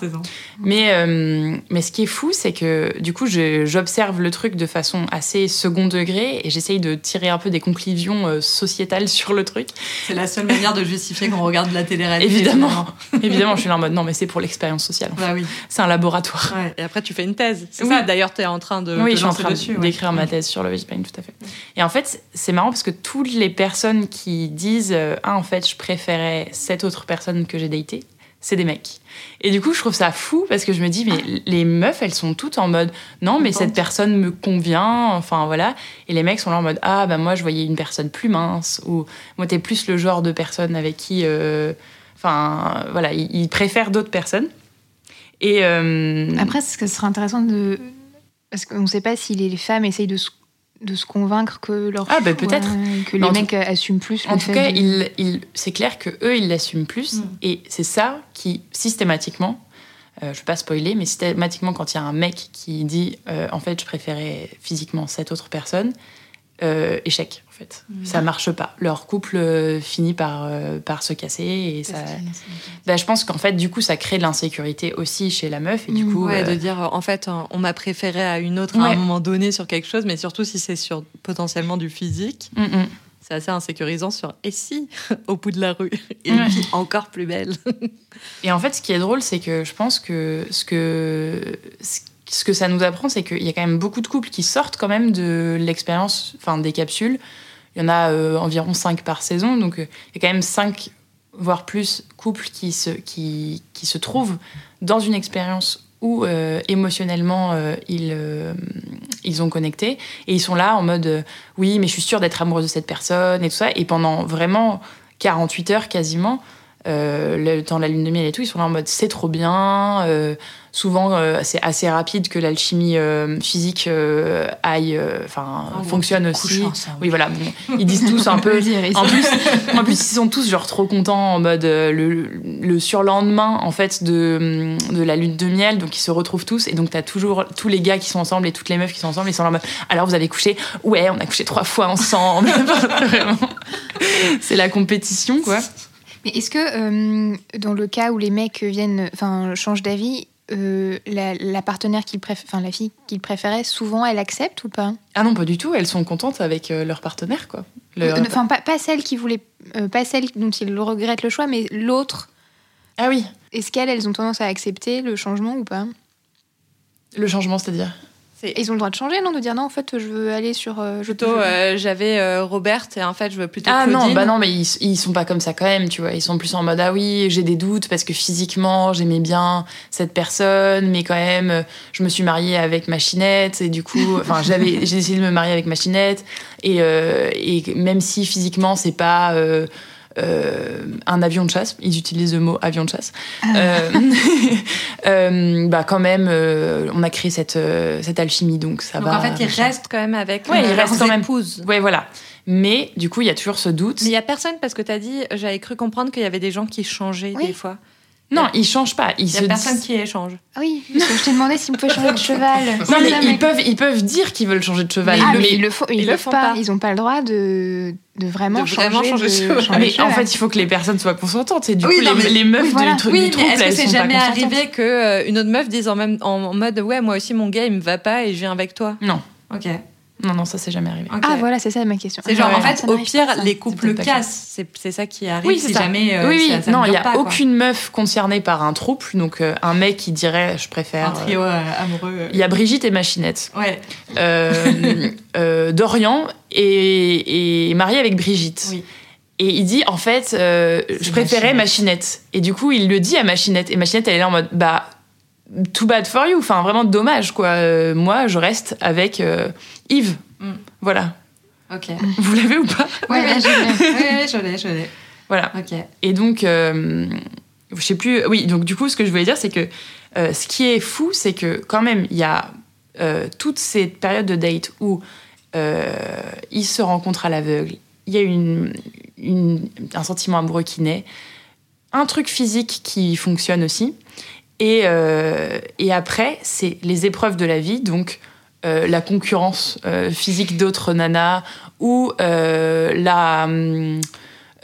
Mais, euh, mais ce qui est fou, c'est que du coup, j'observe le truc de façon assez second degré et j'essaye de tirer un peu des conclusions euh, sociétales sur le truc. C'est la seule manière de justifier qu'on regarde la télé-réalité. Évidemment. Évidemment, je suis là en mode non, mais c'est pour l'expérience sociale. Bah oui. C'est un laboratoire. Et après, tu fais une thèse. C'est ça, d'ailleurs, tu es en train de. Oui, suis en train d'écrire ma thèse sur le vegepain, tout à fait. Et en fait, c'est marrant parce que toutes les personnes qui disent euh, Ah, en fait, je préférais cette autre personne que j'ai datée, c'est des mecs. Et du coup, je trouve ça fou parce que je me dis, mais les meufs, elles sont toutes en mode non, mais cette personne me convient, enfin voilà. Et les mecs sont là en mode ah, bah moi, je voyais une personne plus mince, ou moi, t'es plus le genre de personne avec qui. Euh, enfin, voilà, ils, préfèrent d'autres personnes. Et. Euh, Après, ce que serait intéressant de, parce qu'on ne sait pas si les femmes essayent de se, de se convaincre que leur ah ben peut-être que les mecs assument plus. En tout cas, il, c'est clair que eux ils l'assument plus mm. et c'est ça qui systématiquement, euh, je ne vais pas spoiler, mais systématiquement quand il y a un mec qui dit euh, en fait je préférais physiquement cette autre personne, euh, échec en fait. Mm. Ça marche pas. Leur couple euh, finit par, euh, par se casser et ça. Bah, je pense qu'en fait du coup ça crée de l'insécurité aussi chez la meuf et du mm. coup ouais, de dire en fait on m'a préféré à une autre à un moment donné sur quelque chose, mais surtout si c'est sur potentiellement du physique. Mm, c'est assez insécurisant sur et si *laughs* au bout de la rue *laughs* et puis encore plus belle. *laughs* et en fait, ce qui est drôle, c'est que je pense que ce que ce que ça nous apprend, c'est qu'il y a quand même beaucoup de couples qui sortent quand même de l'expérience, enfin des capsules, il y en a environ 5 par saison, donc il y a quand même 5 voire plus couples qui se, qui, qui se trouvent dans une expérience où émotionnellement ils, ils ont connecté. Et ils sont là en mode oui mais je suis sûre d'être amoureuse de cette personne et tout ça. Et pendant vraiment 48 heures quasiment euh, le temps de la lune de miel et tout, ils sont là en mode c'est trop bien. Euh, souvent, euh, c'est assez rapide que l'alchimie physique aille, enfin, ah, fonctionne aussi. oui, voilà. ils disent tous un *laughs* peu. en plus, en plus, ils sont tous genre trop contents en mode le, le surlendemain en fait de, de la lune de miel, donc ils se retrouvent tous et donc t'as toujours tous les gars qui sont ensemble et toutes les meufs qui sont ensemble, ils sont là en mode alors vous avez couché Ouais, on a couché trois fois ensemble. *laughs* C'est la compétition quoi. Mais est-ce que euh, dans le cas où les mecs viennent, enfin, changent d'avis, euh, la, partenaire qu'ils enfin la fille qu'ils préféraient, souvent elle accepte ou pas? Ah non, pas du tout. Elles sont contentes avec euh, leur partenaire, quoi. Enfin, pas, pas, celle qui voulait, pas celle dont ils regrettent le choix, mais l'autre. Ah oui. Est-ce qu'elles, elles ont tendance à accepter le changement ou pas? Le changement, c'est-à-dire? Ils ont le droit de changer, non De dire non, en fait, je veux aller sur. Euh, plutôt, euh, j'avais euh, Robert et en fait, je veux plutôt. Ah non, bah non, mais ils, ils sont pas comme ça quand même, tu vois. Ils sont plus en mode ah oui, j'ai des doutes parce que physiquement, j'aimais bien cette personne, mais quand même, je me suis mariée avec Machinette et du coup, *laughs* enfin, j'avais, j'ai décidé de me marier avec Machinette et, et même si physiquement, c'est pas euh, un avion de chasse, ils utilisent le mot avion de chasse, ah. euh, *laughs* euh, bah quand même, on a créé cette, cette alchimie, donc ça donc va. en fait, ils restent quand même avec ouais, ils restent quand même. Ouais, voilà. Mais du coup, il y a toujours ce doute. Mais il y a personne parce que tu as dit, j'avais cru comprendre qu'il y avait des gens qui changeaient des fois. Non, ils changent pas. Il n'y a personne qui échange. Ah oui, parce que je t'ai demandé s'ils pouvaient changer de *laughs* cheval. Non, mais ils peuvent, ils peuvent dire qu'ils veulent changer de cheval. Mais, ils, le, font, ils, le font pas. Ils n'ont pas le droit de, de vraiment, changer, de cheval. mais en fait, il faut que les personnes soient consentantes. Et du coup, les, meufs du, truc, oui, du mais est-ce que c'est jamais arrivé qu'une euh, autre meuf dise en, même, en mode Ouais, moi aussi, mon gars, il me va pas et je viens avec toi? Non. Ok. Non, non, ça c'est jamais arrivé. Ah voilà, c'est ça ma question. C'est genre, en fait, au pire, les couples cassent. C'est ça qui arrive. Oui, c'est jamais. Euh, oui, oui. non, il n'y a aucune meuf concernée par un trouble. Donc, euh, un mec qui dirait, je préfère. Un trio euh, amoureux. Il y a Brigitte et Machinette. Ouais. Dorian est, est, marié avec Brigitte. Oui. Et il dit, en fait, je préférais Machinette. Et du coup, il le dit à Machinette. Et Machinette, elle est là en mode, bah, too bad for you. Enfin, vraiment dommage, quoi. moi, je reste avec Yves. Mm. Voilà. Ok. *laughs* Vous l'avez ou pas Oui, je l'ai. je l'ai, Voilà. Ok. Et donc, euh, je sais plus. Oui, donc du coup, ce que je voulais dire, c'est que euh, ce qui est fou, c'est que quand même, il y a euh, toute cette période de date où ils se rencontrent à l'aveugle, il y a une, un sentiment amoureux qui naît, un truc physique qui fonctionne aussi, et, et après, c'est les épreuves de la vie, donc euh, la concurrence euh, physique d'autres nanas ou euh, la,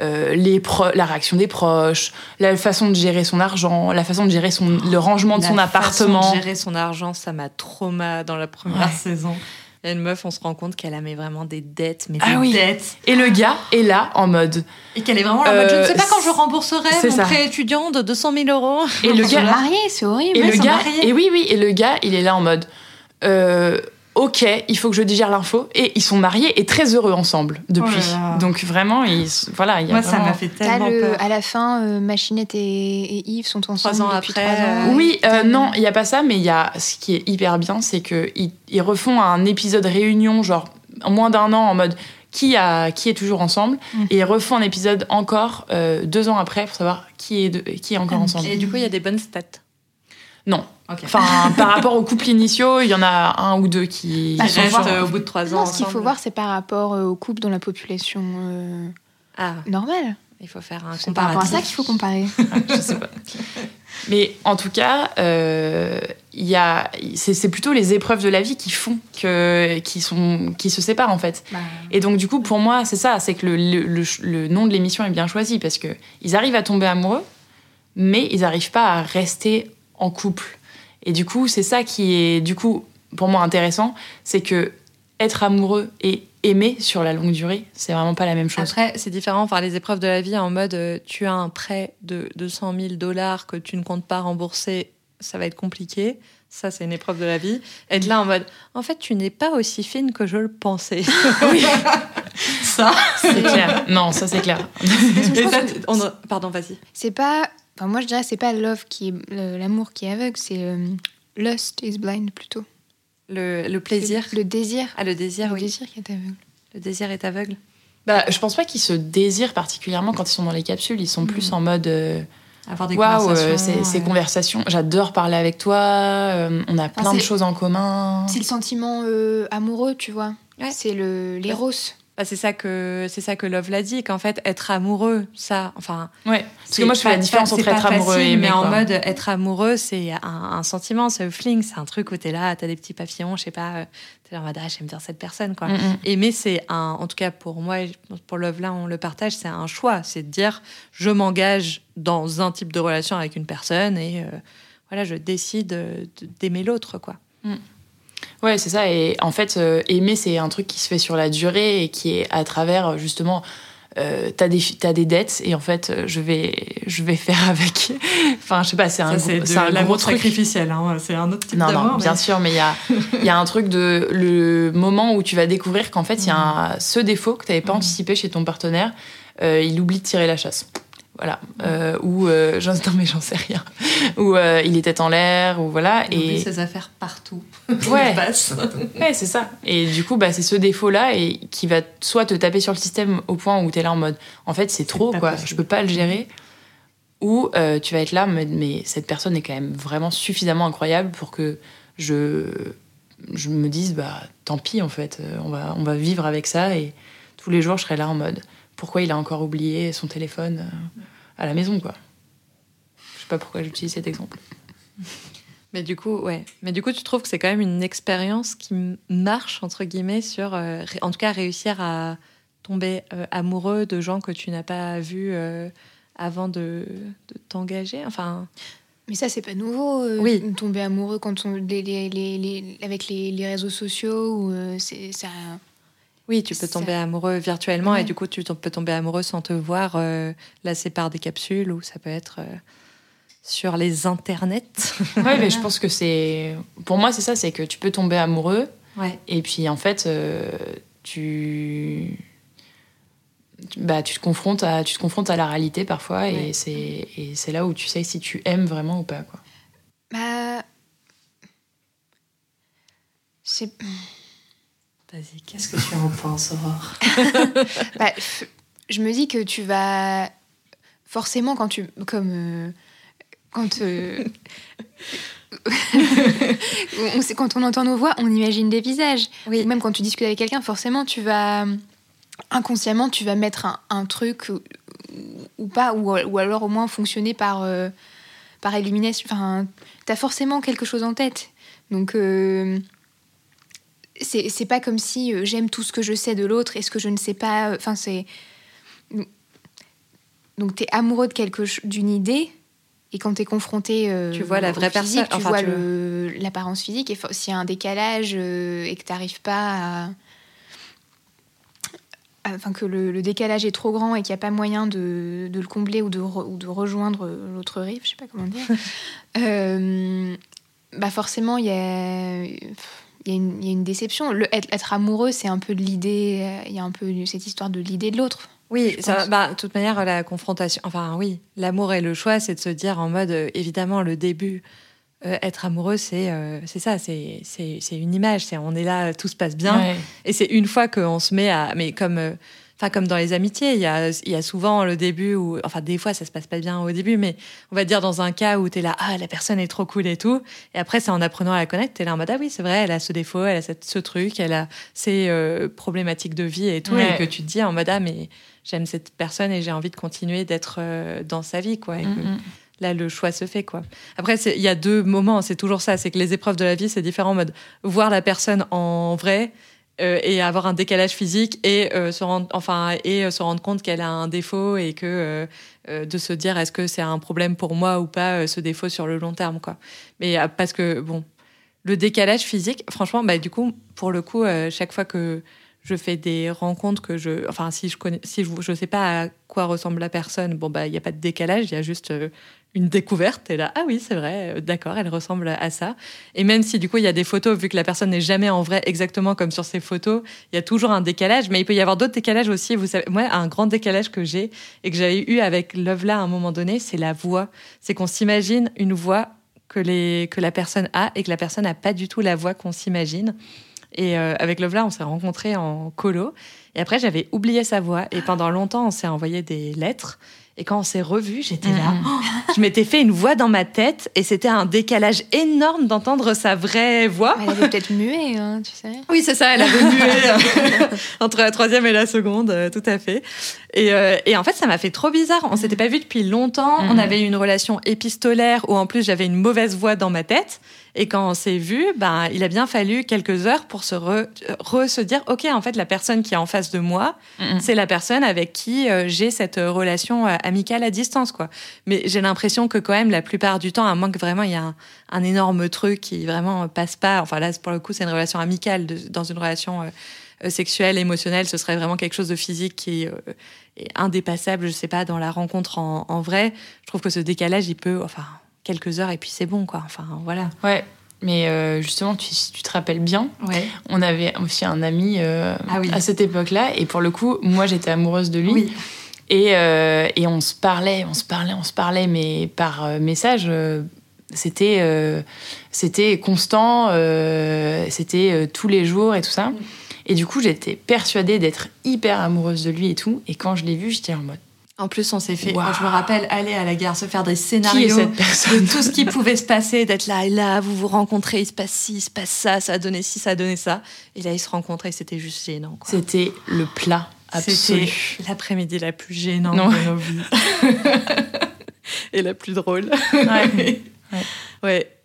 les la réaction des proches, la façon de gérer son argent, la façon de gérer son, le rangement de son appartement. Façon de gérer son argent, ça m'a trauma dans la première saison. A une meuf, on se rend compte qu'elle avait vraiment des dettes, mais ah des oui. dettes. Et le gars est là en mode. Et qu'elle est vraiment là en mode, je ne sais pas quand je rembourserai mon prêt étudiant de 200 000 euros. Et le *laughs* gars. marié, c'est horrible. Et le gars. Et oui, oui, et le gars, il est là en mode. Euh, ok, il faut que je digère l'info. Et ils sont mariés et très heureux ensemble depuis. Oh Donc vraiment, ils, voilà, il y a Moi, ça m'a fait tellement peur. À la fin, euh, Machinette et, Yves sont ensemble trois ans depuis après, trois ans. Euh, oui, euh, non, il y a pas ça, mais il y a ce qui est hyper bien, c'est que ils, refont un épisode réunion, genre en moins d'un an, en mode qui, a, qui est toujours ensemble, mm. et ils refont un épisode encore deux ans après pour savoir qui est, de, qui est encore ensemble. Et du coup, il y a des bonnes stats. Non. Enfin, *laughs* par rapport aux couples initiaux, il y en a un ou deux qui bah, restent euh, au bout de trois ans. Non, ce qu'il faut voir, c'est par rapport euh, aux couples dans la population euh, ah. normale. Il faut faire un C'est par rapport à ça qu'il faut comparer. *laughs* je sais pas. Mais en tout cas, il y a, c'est, plutôt les épreuves de la vie qui font que, qui, sont, qui se séparent en fait. Bah. Et donc du coup, pour moi, c'est ça, c'est que le, le, le nom de l'émission est bien choisi parce que ils arrivent à tomber amoureux, mais ils n'arrivent pas à rester en couple. Et du coup, c'est ça qui est, du coup, pour moi intéressant, c'est que être amoureux et aimer sur la longue durée, c'est vraiment pas la même chose. Après, c'est différent. Enfin, les épreuves de la vie, en mode, euh, tu as un prêt de 200 000 dollars que tu ne comptes pas rembourser, ça va être compliqué. Ça, c'est une épreuve de la vie. Être là en mode, en fait, tu n'es pas aussi fine que je le pensais. *laughs* oui. ça. C'est clair. Non, ça c'est clair. Pardon, vas-y. C'est pas. Enfin, moi je dirais c'est pas love qui est l'amour qui est aveugle, c'est euh, lust is blind plutôt. Le, le plaisir. Le, désir. Ah le désir, le oui. Le désir qui est aveugle. Le désir est aveugle. Bah, je pense pas qu'ils se désirent particulièrement quand ils sont dans les capsules. Ils sont plus mm. en mode. Euh, avoir des conversations. ces, ces conversations. J'adore parler avec toi. Euh, on a plein de choses en commun. C'est le sentiment amoureux, tu vois. C'est le l'éros. Bah, c'est ça que c'est ça que Love l'a dit qu'en fait être amoureux ça enfin ouais parce que moi je fais la différence entre être amoureux et aimer mais en mode être amoureux c'est un, sentiment c'est un fling c'est un truc où t'es là t'as des petits papillons je sais pas euh, t'es là en mode ah j'aime bien cette personne quoi. Aimer c'est un en tout cas pour moi pour Love là on le partage c'est un choix. C'est de dire je m'engage dans un type de relation avec une personne et euh, voilà je décide d'aimer l'autre quoi. Mm. Ouais, c'est ça. Et en fait, euh, aimer, c'est un truc qui se fait sur la durée et qui est à travers justement. Euh, t'as des as des dettes et en fait euh, je vais *laughs* je vais faire avec *laughs* enfin je sais pas c'est un c'est un gros sacrificiel hein. c'est un autre type non non bien sûr mais il y a il y a un truc de le moment où tu vas découvrir qu'en fait il y a mm. ce défaut que t'avais pas mm. anticipé chez ton partenaire euh, il oublie de tirer la chasse voilà. Euh, ou euh, *laughs* j'en mais j'en sais rien. Ou euh, il était en l'air ou voilà il et ses affaires partout. *laughs* Ouais. *laughs* ouais c'est ça. Et du coup bah c'est ce défaut là et qui va soit te taper sur le système au point où tu es là en mode en fait c'est trop quoi. je peux pas le gérer. Ou euh, tu vas être là mais, mais cette personne est quand même vraiment suffisamment incroyable pour que je je me dise bah tant pis en fait. On va on va vivre avec ça et tous les jours je serai là en mode pourquoi il a encore oublié son téléphone à la maison, quoi. Je sais pas pourquoi j'utilise cet exemple. Mais du coup, ouais. Mais du coup, tu trouves que c'est quand même une expérience qui marche entre guillemets sur, euh, en tout cas, réussir à tomber euh, amoureux de gens que tu n'as pas vus avant de, t'engager? Enfin. Mais ça, c'est pas nouveau. oui. Tomber amoureux quand on, les, les, avec les, réseaux sociaux, ou c'est ça oui, tu peux tomber amoureux virtuellement et du coup, tu peux tomber amoureux sans te voir. Euh, là, c'est par des capsules ou ça peut être euh, sur les internets. oui, mais je *laughs* pense que c'est. Pour moi, c'est ça c'est que tu peux tomber amoureux. Et puis, en fait, euh, tu. Bah, tu te confrontes à tu te confrontes à la réalité parfois et c'est et c'est là où tu sais si tu aimes vraiment ou pas quoi. Bah c'est Vas-y, qu'est-ce que tu en penses, Aurore? *laughs* Bah, Je me dis que tu vas forcément quand tu comme euh, quand euh, *laughs* on sait, quand on entend nos voix, on imagine des visages. Oui. Même quand tu discutes avec quelqu'un, forcément, tu vas inconsciemment, tu vas mettre un, truc ou, pas, ou, ou, alors au moins fonctionner par euh, par élimination. Enfin, as forcément quelque chose en tête. Donc c'est pas comme si euh, j'aime tout ce que je sais de l'autre et ce que je ne sais pas. Euh, enfin, c'est. Donc, tu es amoureux de quelque d'une idée, et quand tu es confronté. Euh, tu vois la vraie personne. Tu vois l'apparence physique, et s'il y a un décalage et que tu n'arrives pas à. Enfin, que le, décalage est trop grand et qu'il n'y a pas moyen de, de le combler ou de, ou de rejoindre l'autre rive, je sais pas comment dire, *laughs* bah forcément, il y a il y, a une déception. Le, être, amoureux, c'est un peu de l'idée, euh, il y a un peu cette histoire de l'idée de l'autre. Oui, ça, bah, de toute manière, la confrontation, enfin oui, l'amour et le choix, c'est de se dire en mode, euh, évidemment, le début, euh, être amoureux, c'est c'est ça, c'est une image, c'est on est là, tout se passe bien. Et c'est une fois qu'on se met à. Mais comme Enfin, comme dans les amitiés, il y a, il y a souvent le début où, enfin, des fois, ça se passe pas bien au début, mais on va dire dans un cas où tu es là, ah, la personne est trop cool et tout. Et après, c'est en apprenant à la connaître, tu es là en mode, ah oui, c'est vrai, elle a ce défaut, elle a ce truc, elle a ses euh, problématiques de vie et tout. Et que tu te dis en mode, ah, mais j'aime cette personne et j'ai envie de continuer d'être euh, dans sa vie, quoi. Et mm, mm. là le choix se fait quoi. Après il y a deux moments, c'est toujours ça, c'est que les épreuves de la vie c'est différent en mode voir la personne en vrai euh, et avoir un décalage physique et euh, se rendre enfin et euh, se rendre compte qu'elle a un défaut et que de se dire est-ce que c'est un problème pour moi ou pas ce défaut sur le long terme quoi. Mais parce que bon le décalage physique franchement bah du coup pour le coup chaque fois que je fais des rencontres que je enfin si je connais si je, sais pas à quoi ressemble la personne, bon, bah, il n'y a pas de décalage, il y a juste euh, une découverte. Et là, ah oui, c'est vrai, euh, d'accord, elle ressemble à ça. Et même si, du coup, il y a des photos, vu que la personne n'est jamais en vrai exactement comme sur ces photos, il y a toujours un décalage, mais il peut y avoir d'autres décalages aussi. Vous savez, moi, un grand décalage que j'ai et que j'avais eu avec Love là à un moment donné, c'est la voix. C'est qu'on s'imagine une voix que, les, que la personne a et que la personne n'a pas du tout la voix qu'on s'imagine. Et euh, avec Lovela, on s'est rencontrés en colo. Et après, j'avais oublié sa voix. Et pendant longtemps, on s'est envoyé des lettres. Et quand on s'est revus, j'étais là. Mm-hmm. Oh, je m'étais fait une voix dans ma tête et c'était un décalage énorme d'entendre sa vraie voix. Elle avait peut-être mué, hein, tu sais. Oui, c'est ça, elle avait mué *laughs* entre la troisième et la seconde, euh, tout à fait. Et, euh, et en fait, ça m'a fait trop bizarre. On s'était pas vu depuis longtemps. On mm-hmm. avait eu une relation épistolaire où en plus j'avais une mauvaise voix dans ma tête. Et quand on s'est vu, ben, il a bien fallu quelques heures pour se re, se dire, OK, en fait, la personne qui est en face de moi, c'est la personne avec qui euh, j'ai cette relation euh, amicale à distance, quoi. Mais j'ai l'impression que quand même, la plupart du temps, à moins que vraiment il y a un, énorme truc qui vraiment passe pas, enfin là, pour le coup, c'est une relation amicale dans une relation euh, sexuelle, émotionnelle, ce serait vraiment quelque chose de physique qui est indépassable, je sais pas, dans la rencontre en, en vrai. Je trouve que ce décalage, il peut, enfin, quelques heures et puis c'est bon, quoi. Enfin, voilà. Ouais. Mais euh, justement, tu, tu, te rappelles bien, ouais. on avait aussi un ami euh, ah à cette époque-là, et pour le coup, moi j'étais amoureuse de lui. Oui. Et, euh, et, on se parlait, on se parlait, on se parlait, mais par message, c'était c'était constant, c'était tous les jours et tout ça. Et du coup, j'étais persuadée d'être hyper amoureuse de lui et tout. Et quand je l'ai vu, j'étais en mode en plus, on s'est fait, je me rappelle, aller à la gare, se faire des scénarios de tout ce qui pouvait se passer, d'être là et là, vous vous rencontrez, il se passe ci, il se passe ça, ça a donné ci, ça a donné ça. Et là, ils se rencontraient, c'était juste gênant. C'était le plat absolu. C'était l'après-midi la plus gênante de nos vies. *laughs* et la plus drôle. ouais. *laughs* ouais.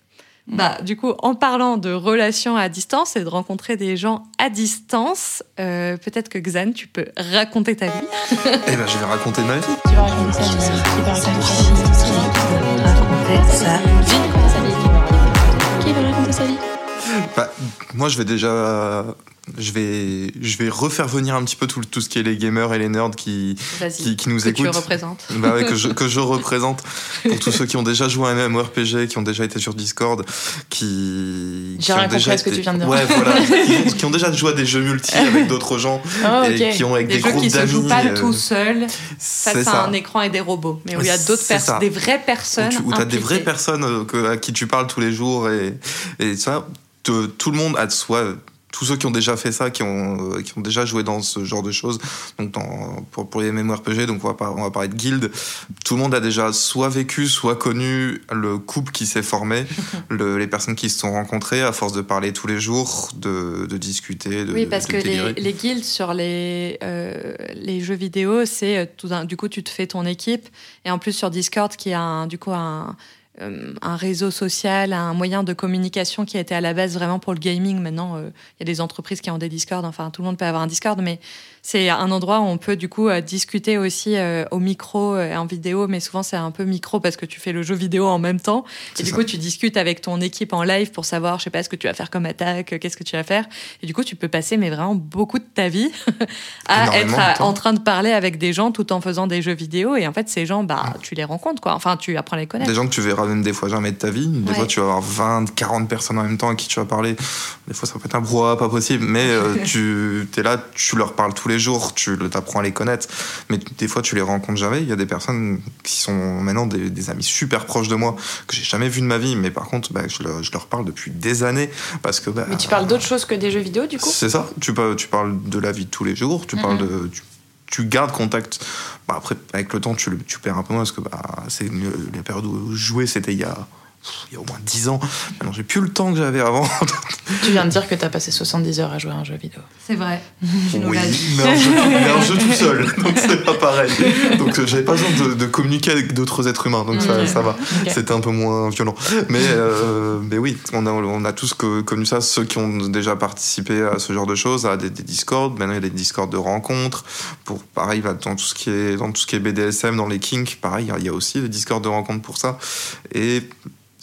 Bah, du coup, en parlant de relations à distance et de rencontrer des gens à distance, euh, peut-être que Xan, tu peux raconter ta vie. *laughs* eh ben, je vais raconter ma vie. Tu vas raconter sa vie. Tu vas raconter sa vie. Raconter sa vie. Qui va raconter sa vie? Bah, Moi, je vais déjà je vais, je vais refaire venir un petit peu tout, tout ce qui est les gamers et les nerds qui, qui, qui, nous que écoutent. Tu. Bah ouais, que, je, *laughs* que je représente. Pour tous ceux qui ont déjà joué à un MMORPG, qui ont déjà été sur Discord, qui. J'ai rien compris ce que tu viens de dire. Ouais, voilà. *laughs* qui, ont, déjà joué à des jeux multi avec d'autres gens. Oh, et qui ont avec des, des groupes jeux qui se jouent pas euh, tout seuls face à un écran et des robots. Mais où il y a d'autres personnes, des vraies personnes. Où tu as des vraies personnes euh, à qui tu parles tous les jours et, et ça, tout le monde a de soi tous ceux qui ont déjà fait ça, qui ont, euh, qui ont déjà joué dans ce genre de choses, donc dans, pour, pour les MMORPG, donc on va, on va parler de guild, tout le monde a déjà soit vécu, soit connu le couple qui s'est formé, *laughs* le, les personnes qui se sont rencontrées à force de parler tous les jours, de, de discuter. De, oui, parce que les, les, guilds sur les, euh, les jeux vidéo, c'est euh, tout du coup tu te fais ton équipe, et en plus sur Discord qui a un, du coup un un réseau social, un moyen de communication qui a été à la base vraiment pour le gaming. Maintenant, euh, il y a des entreprises qui ont des Discord, enfin tout le monde peut avoir un Discord, mais c'est un endroit où on peut du coup euh, discuter aussi euh, au micro et en vidéo, mais souvent c'est un peu micro parce que tu fais le jeu vidéo en même temps. Et du coup, tu discutes avec ton équipe en live pour savoir, je sais pas, ce que tu vas faire comme attaque, qu'est-ce que tu vas faire. Et du coup, tu peux passer mais vraiment beaucoup de ta vie *laughs* à être en train de parler avec des gens tout en faisant des jeux vidéo. Et en fait, ces gens, bah, tu les rencontres quoi. Enfin, tu apprends à les connaître. Des gens que tu verras même des fois jamais de ta vie. Des fois, tu vas avoir 20, 40 personnes en même temps à qui tu vas parler. Des fois, ça peut être un brouhaha pas possible, mais euh, *laughs* tu es là, tu leur parles tous les jours, tu t'apprends à les connaître, mais des fois tu les rencontres jamais. Il y a des personnes qui sont maintenant des, amis super proches de moi que j'ai jamais vu de ma vie, mais par contre bah, je, leur, parle depuis des années parce que. Bah, mais tu parles d'autre chose que des jeux vidéo du coup? C'est ça. Tu, tu parles de la vie de tous les jours. Tu parles de tu, gardes contact. Bah, après, avec le temps, tu, tu perds un peu moins parce que bah, c'est les périodes où jouer, c'était il y a il y a au moins 10 ans. Maintenant, j'ai plus le temps que j'avais avant. *laughs* tu viens de dire que tu as passé 70 heures à jouer à un jeu vidéo. C'est vrai. oui, mais un, jeu, mais un, jeu, tout seul, *laughs* donc c'est pas pareil. Donc euh, j'avais pas besoin de, de communiquer avec d'autres êtres humains, donc ça, ça, va. C'était un peu moins violent. Mais, euh, mais oui, on a, on a tous connu ça, ceux qui ont déjà participé à ce genre de choses, à des, des Discords. Maintenant, il y a des Discords de rencontres. Pour, pareil, dans tout, ce qui est, dans tout ce qui est BDSM, dans les kinks, pareil, il y a aussi des Discords de rencontres pour ça. Et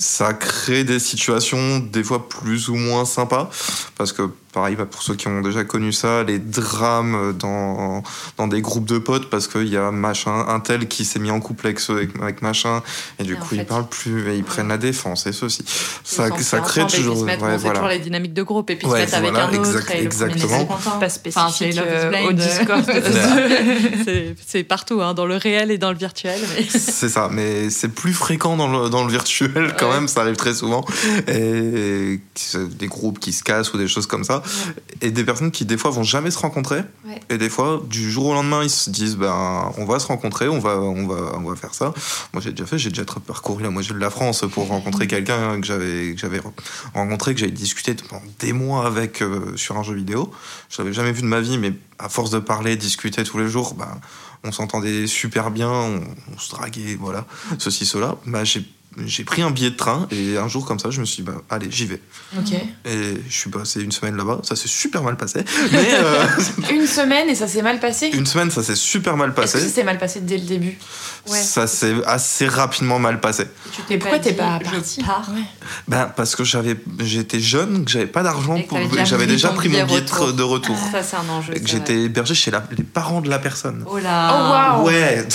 ça crée des situations des fois plus ou moins sympas parce que pareil, bah, pour ceux qui ont déjà connu ça, les drames dans, dans des groupes de potes parce qu'il y a machin, un tel qui s'est mis en couple avec, avec, machin, et du coup, ils parlent plus, et ils prennent la défense, et ceci. Ça, ça crée toujours. ouais, voilà. toujours les dynamiques de groupe, et puis se mettre avec un autre. et exactement. Pas spécifique euh, au Discord. *laughs* c'est partout, hein, dans le réel et dans le virtuel. Mais... *laughs* c'est ça, mais c'est plus fréquent dans le, dans le virtuel quand même, ça arrive très souvent. Et des groupes qui se cassent ou des choses comme ça. Et des personnes qui, des fois, vont jamais se rencontrer. Et des fois, du jour au lendemain, ils se disent ben, on va se rencontrer, on va, on va, on va faire ça. Moi, j'ai déjà fait, j'ai déjà parcouru la moitié de la France pour rencontrer quelqu'un que j'avais, que j'avais rencontré, que j'avais discuté pendant des mois avec euh, sur un jeu vidéo. Je l'avais jamais vu de ma vie, mais à force de parler, discuter tous les jours, ben, on s'entendait super bien, on, on, se draguait, voilà, ceci, cela. Ben, j'ai j'ai pris un billet de train et un jour comme ça, je me suis dit, bah, allez, j'y vais. Ok. Et je suis passé une semaine là-bas, ça s'est super mal passé. *laughs* Mais euh, une semaine et ça s'est mal passé Une semaine, ça s'est super mal passé. Est-ce que ça s'est mal passé dès le début ouais. Ça s'est assez rapidement mal passé. Tu t'es pourquoi t'es pas parti ben, Parce que j'avais, j'étais jeune, que j'avais pas d'argent, pour... j'avais déjà pris mon billet de retour. ça, c'est un enjeu. que j'étais hébergé chez les parents de la personne. Oh là Oh Ouais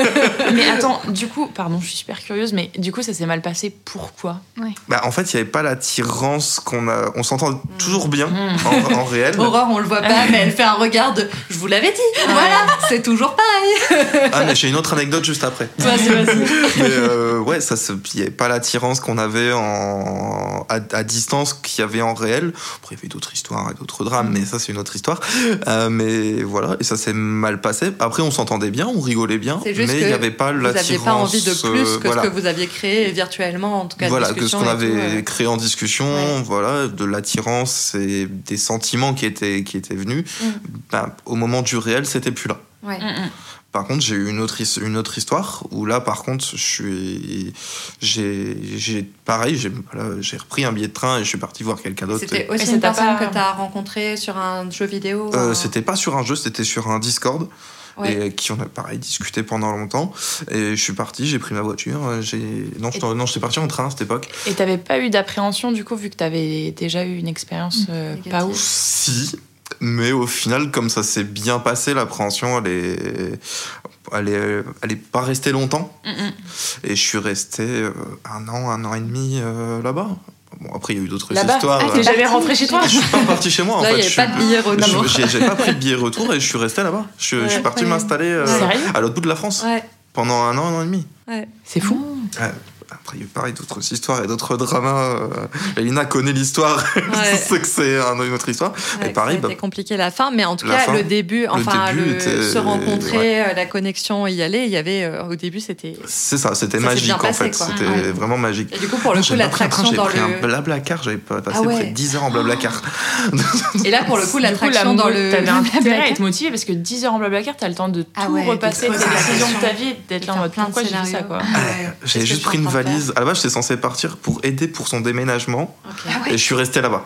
*laughs* Mais attends, du coup, pardon, je suis super curieuse, mais du coup, ça s'est mal passé. Pourquoi bah, En fait, il n'y avait pas l'attirance qu'on a. On s'entend toujours bien mm. en, *laughs* réel. Aurore, on le voit pas, mais elle fait un regard de Je vous l'avais dit, voilà, c'est toujours pareil. *laughs* ah, mais j'ai une autre anecdote juste après. Vas-y, vas-y. *laughs* mais euh, ouais, ça, il n'y avait pas l'attirance qu'on avait en, à, distance qu'il y avait en réel. Après, il y avait d'autres histoires et d'autres drames, mais ça, c'est une autre histoire. Euh, mais voilà, et ça s'est mal passé. Après, on s'entendait bien, on rigolait bien, mais il n'y avait pas l'attirance. Vous n'aviez pas envie de plus que ce que vous aviez créé virtuellement, en tout cas. Voilà, que ce qu'on avait créé en discussion, voilà, de l'attirance et des sentiments qui étaient, qui étaient venus. Mm. Ben, au moment du réel, c'était plus là. Mm, mm. Par contre, j'ai eu une autre, une autre histoire où là, par contre, je suis, j'ai, pareil, j'ai, repris un billet de train et je suis parti voir quelqu'un d'autre. C'était aussi une personne que tu as rencontrée sur un jeu vidéo euh, C'était pas sur un jeu, c'était sur un Discord et qui on a pareil discuté pendant longtemps. Et je suis parti, j'ai pris ma voiture. Euh, j'ai non, je, non, j'étais parti en train à cette époque. Et t'avais pas eu d'appréhension du coup vu que t'avais déjà eu une expérience euh, pas ouf? Si, mais au final, comme ça s'est bien passé, l'appréhension, elle est, elle est, elle est pas restée longtemps. Et je suis resté euh, un an, un an et demi là-bas. Bon, après, il y a eu d'autres histoires. Ah, t'es jamais rentré chez toi Je suis pas parti chez moi. Là, il n'y avait pas de billet retour. J'ai pas pris de billet retour et je suis resté là-bas. Je, suis parti m'installer euh, à l'autre bout de la France. Pendant un an, un an et demi. C'est fou. Après, il y a pareil d'autres histoires et d'autres dramas. Euh, Elina connaît l'histoire, *laughs* ouais. que c'est une autre histoire. et pareil, c'était bah, compliqué la fin, mais en tout cas, le début, enfin, le se rencontrer, euh, la connexion, y aller, il y avait euh, au début, c'était. C'est ça, c'était magique en fait. C'était vraiment magique. Et du coup, pour le coup, l'attraction dans le. un blabla car, j'avais passé ah près de 10 heures en blabla car. *laughs* et là, pour le coup, l'attraction dans le. T'avais intérêt à être motivé parce que 10 heures en blabla car, t'as le temps de ah tout repasser, tes décisions de ta vie, d'être là en mode pourquoi j'ai fait ça quoi. J'avais juste pris une valise. À la base, j'étais censé partir pour aider pour son déménagement. Ah et je suis resté là-bas.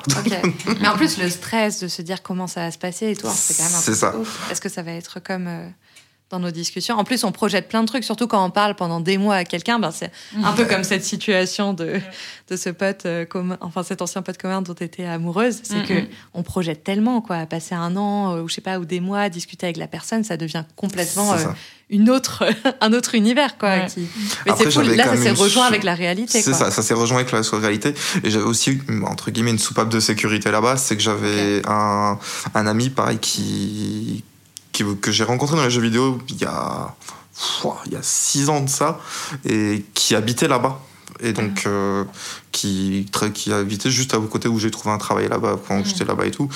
Mais en plus, le stress de se dire comment ça va se passer et tout, c'est quand même un peu ça. Est-ce que ça va être comme euh, dans nos discussions En plus, on projette plein de trucs, surtout quand on parle pendant des mois à quelqu'un. Ben, c'est un peu comme cette situation de, de ce pote euh, commun, enfin cet ancien pote commun dont tu étais amoureuse. C'est que on projette tellement, quoi. Passer un an, euh, ou je sais pas, ou des mois à discuter avec la personne, ça devient complètement une autre, *laughs* un autre univers, quoi. Qui... Mais c'est cool. Là, ça s'est rejoint avec la réalité. C'est ça, ça s'est rejoint avec la réalité. Et j'avais aussi, entre guillemets, une soupape de sécurité là-bas. C'est que j'avais un, un ami, pareil, qui, qui que j'ai rencontré dans les jeux vidéo il y a, il y a six ans de ça, et qui habitait là-bas. Et donc euh, qui, qui habitait juste à côté où j'ai trouvé un travail là-bas quand j'étais là-bas et tout,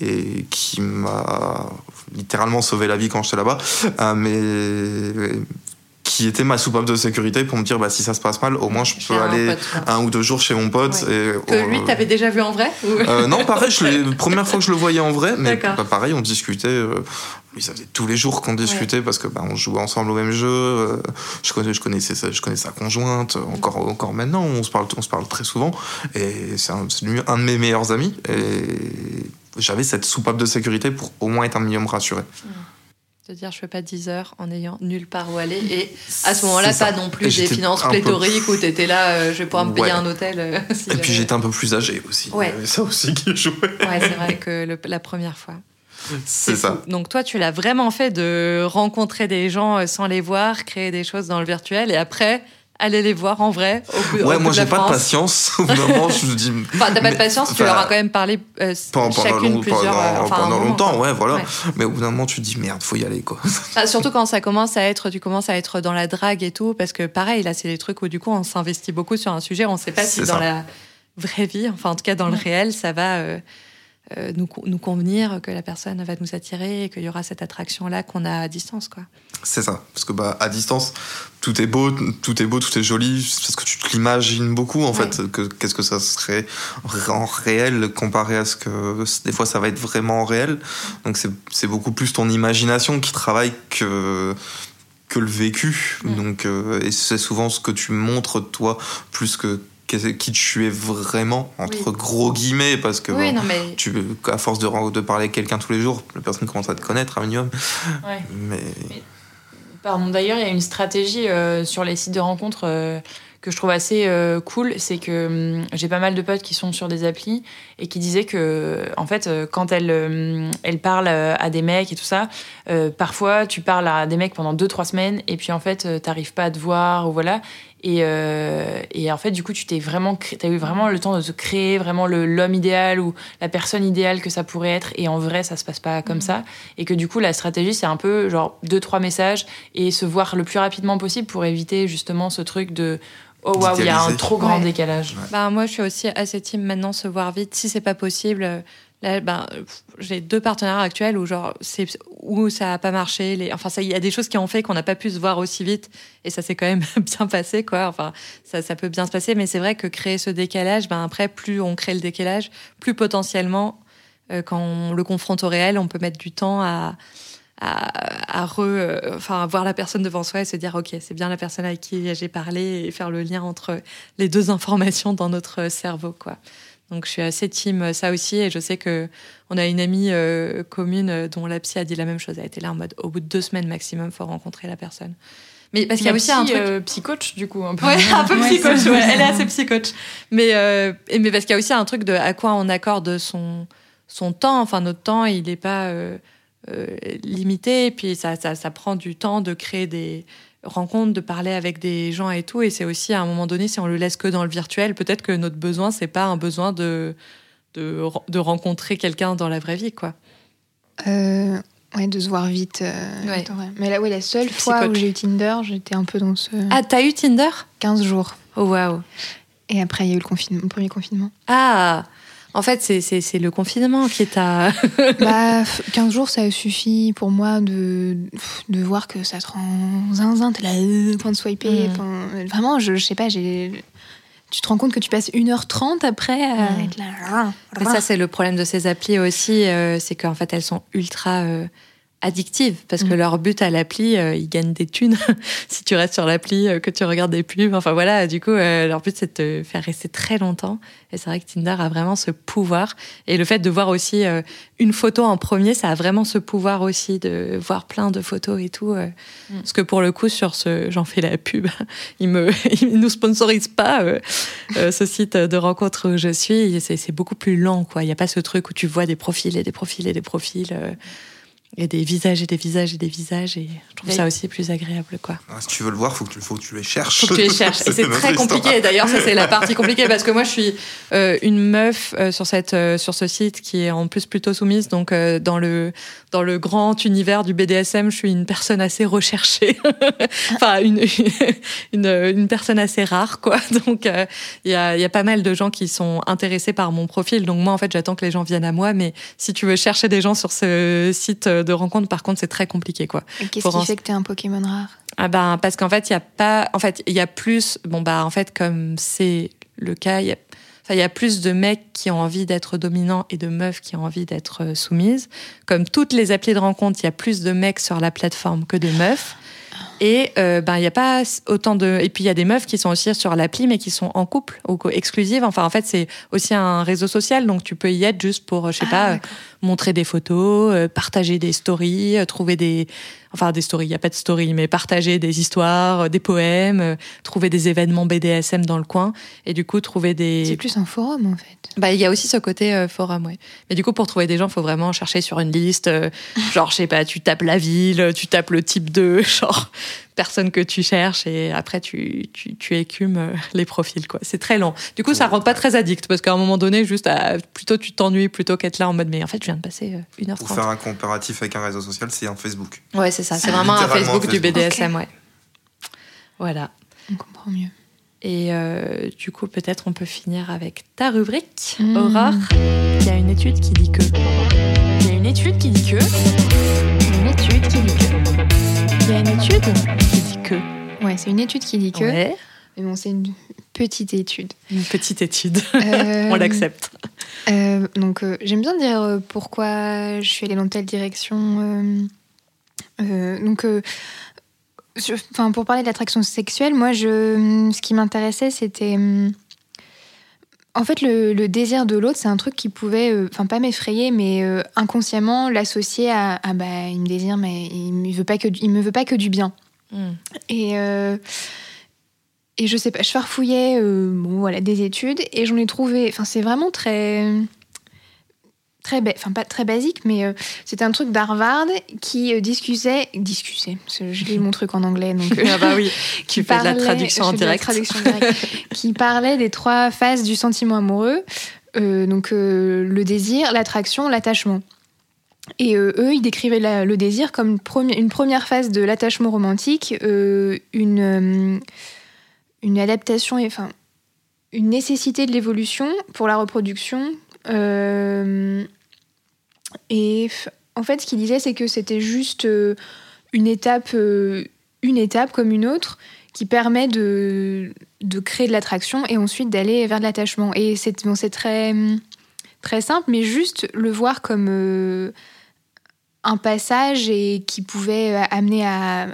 et qui m'a littéralement sauvé la vie quand j'étais là-bas, euh, mais qui était ma soupape de sécurité pour me dire bah si ça se passe mal au moins je peux aller un ou deux jours chez mon pote et que lui t'avais déjà vu en vrai euh, non pareil je la *laughs* première fois que je le voyais en vrai mais bah, pareil on discutait lui ça faisait tous les jours qu'on discutait parce que bah, on jouait ensemble au même jeu euh, je connais je connaissais sa, je connais sa conjointe encore encore maintenant on se parle on se parle très souvent et c'est un, un, de mes meilleurs amis et j'avais cette soupape de sécurité pour au moins être un minimum rassuré C'est-à-dire, je fais pas 10 heures en ayant nulle part où aller. Et à ce moment-là, pas non plus des finances pléthoriques où tu étais là, euh, je vais pouvoir me payer un hôtel. Euh, *laughs* et puis j'étais un peu plus âgé aussi. Ouais. ça aussi qui jouait. Ouais, c'est vrai que la première fois. C'est ça. Donc toi, tu l'as vraiment fait de rencontrer des gens euh, sans les voir, créer des choses dans le virtuel, et après, aller les voir en vrai. Au, ouais, moi j'ai pas de patience. *laughs* Au moment, je dis. Enfin, t'as pas de patience, tu leur as quand même parlé euh, pendant, chacune plusieurs. Euh, pendant, longtemps, ouais, voilà. Mais au bout d'un moment, tu te dis merde, faut y aller quoi. *laughs* surtout quand ça commence à être, tu commences à être dans la drague et tout, parce que pareil, là, c'est des trucs où du coup, on s'investit beaucoup sur un sujet, on sait pas si dans la vraie vie, enfin en tout cas dans le réel, ça va. Euh, euh, nous, nous, convenir, que la personne va nous attirer et qu'il y aura cette attraction-là qu'on a à distance. quoi. C'est ça, parce que bah, à distance, tout est beau, tout est beau, tout est joli, parce que tu te l'imagines beaucoup en fait, qu'est-ce que ça serait en réel comparé à ce que des fois ça va être vraiment réel. Donc c'est beaucoup plus ton imagination qui travaille que que le vécu. Donc, euh, et c'est souvent ce que tu montres toi plus que qui tu es vraiment entre gros guillemets parce que oui, non, mais... tu à force de, de parler avec quelqu'un tous les jours la personne commence à te connaître un minimum ouais. mais... pardon d'ailleurs il y a une stratégie euh, sur les sites de rencontres euh, que je trouve assez euh, cool, c'est que hum, j'ai pas mal de potes qui sont sur des applis et qui disaient que, en fait, quand elles, hum, elles parlent à des mecs et tout ça, parfois tu parles à des mecs pendant 2-3 semaines et puis en fait, t'arrives pas à te voir ou voilà. Et, euh, et, en fait, du coup, tu t'es vraiment, as eu vraiment le temps de te créer vraiment l'homme idéal ou la personne idéale que ça pourrait être. Et en vrai, ça se passe pas comme mhm. ça. Et que du coup, la stratégie, c'est un peu genre deux, trois messages et se voir le plus rapidement possible pour éviter justement ce truc de Oh waouh, il y a un trop grand décalage. Bah, moi, je suis aussi assez team maintenant se voir vite. Si c'est pas possible, Ben, j'ai deux partenaires actuels où genre c'est où ça a pas marché. Enfin, il y a des choses qui ont fait qu'on n'a pas pu se voir aussi vite, et ça s'est quand même *laughs* bien passé, quoi. Enfin, ça, peut bien se passer, mais c'est vrai que créer ce décalage, ben après, plus on crée le décalage, plus potentiellement, euh, quand on le confronte au réel, on peut mettre du temps à à, à euh, enfin, voir la personne devant soi et se dire ok c'est bien la personne avec qui j'ai parlé et faire le lien entre les deux informations dans notre cerveau quoi donc je suis assez team euh, ça aussi et je sais que on a une amie euh, commune euh, dont la psy a dit la même chose. Elle était là en mode au bout de deux semaines maximum, faut rencontrer la personne. Mais parce qu'il y a aussi un truc euh, psychoche du coup un peu. Ouais, un peu. Ouais, elle est assez psychoche. Mais mais parce qu'il y a aussi un truc de à quoi on accorde son son temps. Enfin notre temps, il n'est pas limité. Et puis ça, ça ça prend du temps de créer des rencontre, de parler avec des gens et tout. Et c'est aussi à un moment donné, si on le laisse que dans le virtuel, peut-être que notre besoin, c'est pas un besoin de, de, de rencontrer quelqu'un dans la vraie vie, quoi. Euh, ouais, de se voir vite. Euh, Mais là, oui, la seule fois où j'ai eu Tinder, j'étais un peu dans ce. Ah, t'as eu Tinder? 15 jours. Oh, waouh. Et après, il y a eu le, confinement, le premier confinement. Ah en fait, c'est le confinement qui est *laughs* à. bah, 15 jours, ça suffit pour moi de, de voir que ça te rend zinzin. T'es là, euh, point de swiper. Mm. Vraiment, je, je sais pas, j'ai tu te rends compte que tu passes 1h30 après à mm. être là. ça, c'est le problème de ces applis aussi, euh, c'est qu'en fait, elles sont ultra euh, addictives parce que mm. leur but à l'appli, euh, ils gagnent des thunes *laughs* si tu restes sur l'appli, euh, que tu regardes des pubs. Enfin voilà, du coup, euh, leur but c'est de te faire rester très longtemps. Et c'est vrai que Tinder a vraiment ce pouvoir. Et le fait de voir aussi une photo en premier, ça a vraiment ce pouvoir aussi de voir plein de photos et tout. Mm. Parce que pour le coup, sur ce, j'en fais la pub, *laughs* ils me, *laughs* ils nous sponsorisent pas ce site de rencontre où je suis. C'est beaucoup plus lent, quoi. Il n'y a pas ce truc où tu vois des profils et des profils et des profils. Et des visages et des visages et des visages. Et je trouve ça aussi plus agréable. quoi. Ah, si tu veux le voir, il faut, que tu, faut que tu les cherches. Faut que tu les cherches. *laughs* et c'est très compliqué. D'ailleurs, ça, c'est la partie compliquée parce que moi, je suis euh, une meuf euh, sur, cette, euh, sur ce site qui est en plus plutôt soumise. Donc, dans, le, dans le grand univers du BDSM, je suis une personne assez recherchée. *laughs* enfin, une, *laughs* une, une, personne assez rare. quoi. Donc, il y, a, y a pas mal de gens qui sont intéressés par mon profil. Donc, moi, en fait, j'attends que les gens viennent à moi. Mais si tu veux chercher des gens sur ce site de rencontre, par contre, c'est très compliqué, quoi. Qu'est-ce qui fait que tu es un Pokémon rare? Ah ben, parce qu'en fait, il y a pas, en fait, il y a plus, bon bah, en fait, comme c'est le cas, il y a il y a plus de mecs qui ont envie d'être dominants et de meufs qui ont envie d'être euh, soumises. Comme toutes les applis de rencontre, il y a plus de mecs sur la plateforme que de meufs. Et euh, ben il y a pas autant de et puis il y a des meufs qui sont aussi sur l'appli mais qui sont en couple ou exclusives. Enfin en fait c'est aussi un réseau social donc tu peux y être juste pour je sais ah, pas montrer des photos, euh, partager des stories, euh, trouver des enfin des stories, il y a pas de story mais partager des histoires, des poèmes, trouver des événements BDSM dans le coin et du coup trouver des C'est plus un forum en fait. Bah il y a aussi ce côté forum ouais. Mais du coup pour trouver des gens, faut vraiment chercher sur une liste genre je sais pas, tu tapes la ville, tu tapes le type de *laughs* genre personne que tu cherches et après tu, tu, tu écumes euh, les profils quoi. C'est très long. Du coup, ça rend pas très addict parce qu'à un moment donné, juste plutôt tu t'ennuies plutôt qu'être là en mode mais en fait, je viens de passer euh, une heure Pour faire un comparatif avec un réseau social, c'est un Facebook. Ouais, c'est ça. C'est vraiment un Facebook, du BDSM, ouais. Voilà. On comprend mieux. Et euh, du coup, peut-être on peut finir avec ta rubrique, mmh. Aurore. Il y a une étude qui dit que. Il y a une étude qui dit que. Étude qui dit que. Ouais, c'est une étude qui dit que. Ouais. Mais bon, c'est une petite étude. Une petite étude. Euh, *laughs* On l'accepte. Euh, donc, euh, j'aime bien dire pourquoi je suis allée dans telle direction. donc, enfin, pour parler de l'attraction sexuelle, moi, je, ce qui m'intéressait, c'était en fait, le, désir de l'autre, c'est un truc qui pouvait, euh, enfin pas m'effrayer, mais euh, inconsciemment l'associer à ah bah il me désire, mais il me veut pas que il me veut pas que du bien. Hmm. Et euh, et je sais pas, je farfouillais bon voilà des études et j'en ai trouvé. Enfin c'est vraiment très très, enfin pas très basique, mais euh, c'était un truc d'Harvard qui euh, discutait, discutait, je lis mon truc en anglais, donc *laughs* ah bah oui, qui fait de la traduction en direct, *laughs* qui parlait des trois phases du sentiment amoureux, euh, donc le désir, l'attraction, l'attachement. Et eux, ils décrivaient le désir comme une première phase de l'attachement romantique, une, une adaptation, enfin une nécessité de l'évolution pour la reproduction, euh, et en fait, ce qu'il disait, c'est que c'était juste euh, une étape, euh, une étape comme une autre qui permet de, de créer de l'attraction et ensuite d'aller vers de l'attachement. Et c'est bon, très, très simple, mais juste le voir comme euh, un passage et qui pouvait amener à,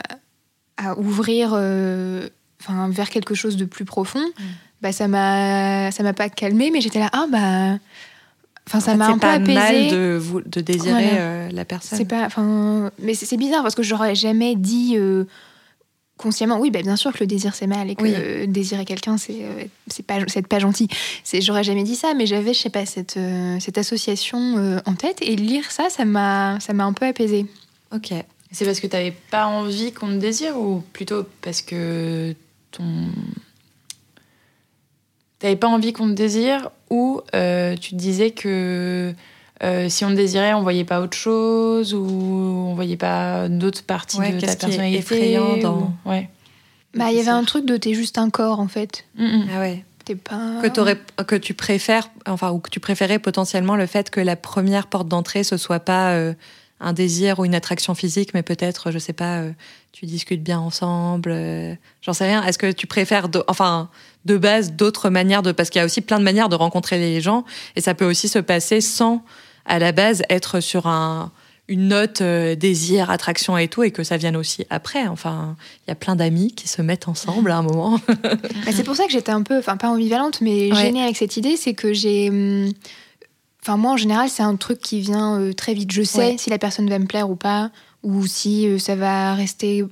à ouvrir enfin, vers quelque chose de plus profond, mmh. bah, ça m'a ça m'a pas calmé, mais j'étais là, ah bah Enfin, ça m'a un peu apaisé. mal de, de désirer euh, la personne. C'est pas, enfin, mais c'est bizarre parce que j'aurais jamais dit euh, consciemment. Oui, bah, bien sûr que le désir c'est mal et que désirer quelqu'un c'est c'est pas c'est pas gentil. C'est j'aurais jamais dit ça, mais j'avais je sais pas cette euh, cette association en tête et lire ça, ça m'a ça m'a un peu apaisé. Ok. C'est parce que tu n'avais pas envie qu'on te désire ou plutôt parce que ton t'avais pas envie qu'on te désire ou euh, tu te disais que euh, si on désirait, on voyait pas autre chose ou on voyait pas d'autres parties de ta personnalité effrayant dans... ouais. Bah, il y avait un truc de t'es juste un corps en fait. Ah ouais. T'es pas. Que tu préfères, enfin, ou que tu préférais potentiellement le fait que la première porte d'entrée ce soit pas euh, un désir ou une attraction physique, mais peut-être, je sais pas, tu discutes bien ensemble. J'en sais rien. Est-ce que tu préfères, enfin, de base d'autres manières de parce qu'il y a aussi plein de manières de rencontrer les gens et ça peut aussi se passer sans à la base être sur un une note euh, désir, attraction et tout, et que ça vienne aussi après. Enfin, il y a plein d'amis qui se mettent ensemble à un moment. *laughs* Bah, c'est pour ça que j'étais un peu, enfin pas ambivalente, mais gênée avec cette idée, c'est que j'ai, hum, enfin moi en général c'est un truc qui vient euh, très vite. Je sais si la personne va me plaire ou pas, ou si euh, ça va rester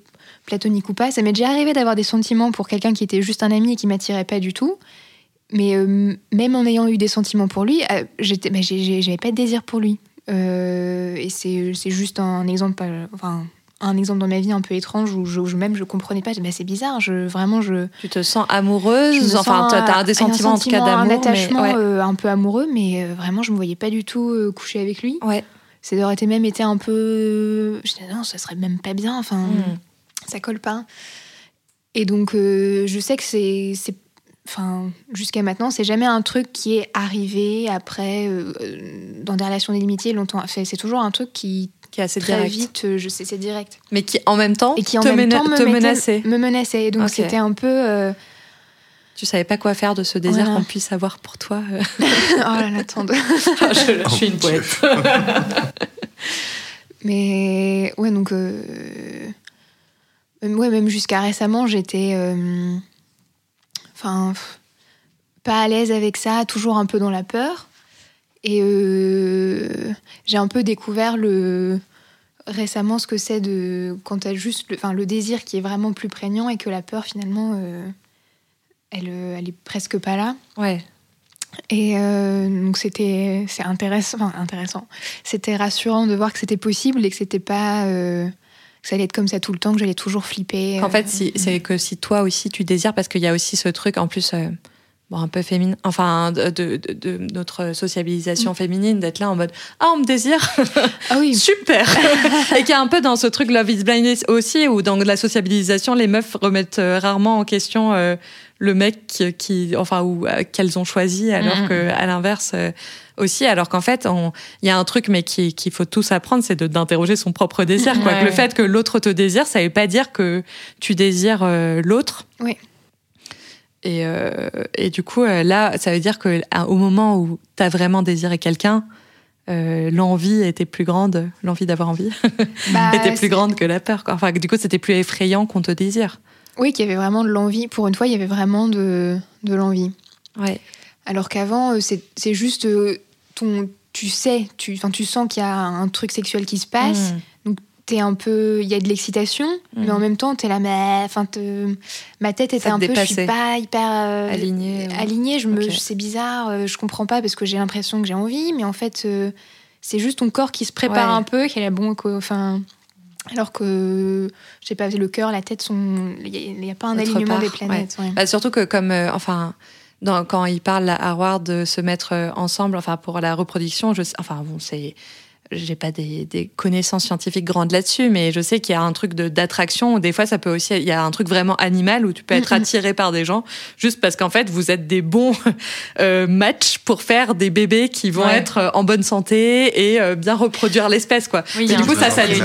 platonique ou pas. Ça m'est déjà arrivé d'avoir des sentiments pour quelqu'un qui était juste un ami et qui m'attirait pas du tout. Mais euh, même en ayant eu des sentiments pour lui, j'étais, bah, j'avais pas de désir pour lui. Et c'est, juste un exemple, enfin, un exemple dans ma vie un peu étrange où je, même je comprenais pas. C'est bizarre. Je vraiment je. Tu te sens amoureuse. enfin, tu as des sentiments un en tout cas d'amour, un attachement un peu amoureux, mais vraiment je me voyais pas du tout coucher avec lui. Ouais. Ça aurait été même été un peu. Je disais non, ça serait même pas bien. Enfin. Hmm ça colle pas. Et donc, euh, je sais que c'est. Enfin, jusqu'à maintenant, c'est jamais un truc qui est arrivé après, euh, dans des relations d'amitié longtemps. c'est toujours un truc qui, qui est assez très direct. vite, euh, je sais, c'est direct. Mais qui en même temps, et qui en te, même temps me, te menaçait. Me menaçait. Et donc, c'était un peu. Tu savais pas quoi faire de ce désir qu'on puisse avoir pour toi. *laughs* oh là là, attends. *laughs* Ah, je, suis une poète. *laughs* Mais ouais, donc ouais, même jusqu'à récemment, j'étais. Enfin. pas à l'aise avec ça, toujours un peu dans la peur. Et j'ai un peu découvert le, récemment ce que c'est de quand as juste le, enfin, le désir qui est vraiment plus prégnant et que la peur finalement euh, elle, euh, elle est presque pas là. Ouais. Et euh, donc c'était c'est intéressant, enfin, intéressant. C'était rassurant de voir que c'était possible et que c'était pas que ça allait être comme ça tout le temps, que j'allais toujours flipper. En fait, si, c'est que si toi aussi tu désires, parce qu'il y a aussi ce truc en plus bon, un peu féminin, enfin, de, de, de, notre sociabilisation mm. féminine, d'être là en mode Ah, on me désire *laughs* Ah oui. *laughs* Super *laughs* Et qu'il y a un peu dans ce truc Love is Blind aussi, où dans la sociabilisation, les meufs remettent euh, rarement en question euh, le mec qui, enfin, ou euh, qu'elles ont choisi, alors mm. que à l'inverse aussi, alors qu'en fait, il y a un truc, mais qu'il faut tous apprendre, c'est d'interroger son propre désir. Quoi. Le fait que l'autre te désire, ça veut pas dire que tu désires l'autre. Oui. Et, euh, et, du coup, euh, là, ça veut dire que au moment où tu as vraiment désiré quelqu'un, euh, l'envie était plus grande, l'envie d'avoir envie *laughs* bah, *laughs* était plus grande que la peur. Quoi. Enfin, du coup, c'était plus effrayant qu'on te désire. Oui, qu'il y avait vraiment de l'envie. Pour une fois, il y avait vraiment de, de l'envie. Ouais. Alors qu'avant, c'est juste ton, tu sais, tu, tu sens qu'il y a un truc sexuel qui se passe. Mmh un peu il y a de l'excitation mais en mhm. même temps t'es là mais enfin ma tête était un peu je suis pas hyper euh, alignée alignée je me c'est bizarre euh, je comprends pas parce que j'ai l'impression que j'ai envie mais en fait euh, c'est juste ton corps qui se prépare un peu qui est bon enfin alors que je sais pas le cœur la tête sont il n'y a, pas un alignement des planètes bah, surtout que comme enfin dans, quand il parle à Harvard de se mettre ensemble enfin pour la reproduction je enfin bon c'est j'ai pas des, des, connaissances scientifiques grandes là-dessus, mais je sais qu'il y a un truc d'attraction. Des fois, ça peut aussi, il y a un truc vraiment animal où tu peux être attiré par des gens juste parce qu'en fait, vous êtes des bons *laughs* euh, matchs pour faire des bébés qui vont être euh, en bonne santé et euh, bien reproduire l'espèce, quoi. Oui, du coup, ça, ça dit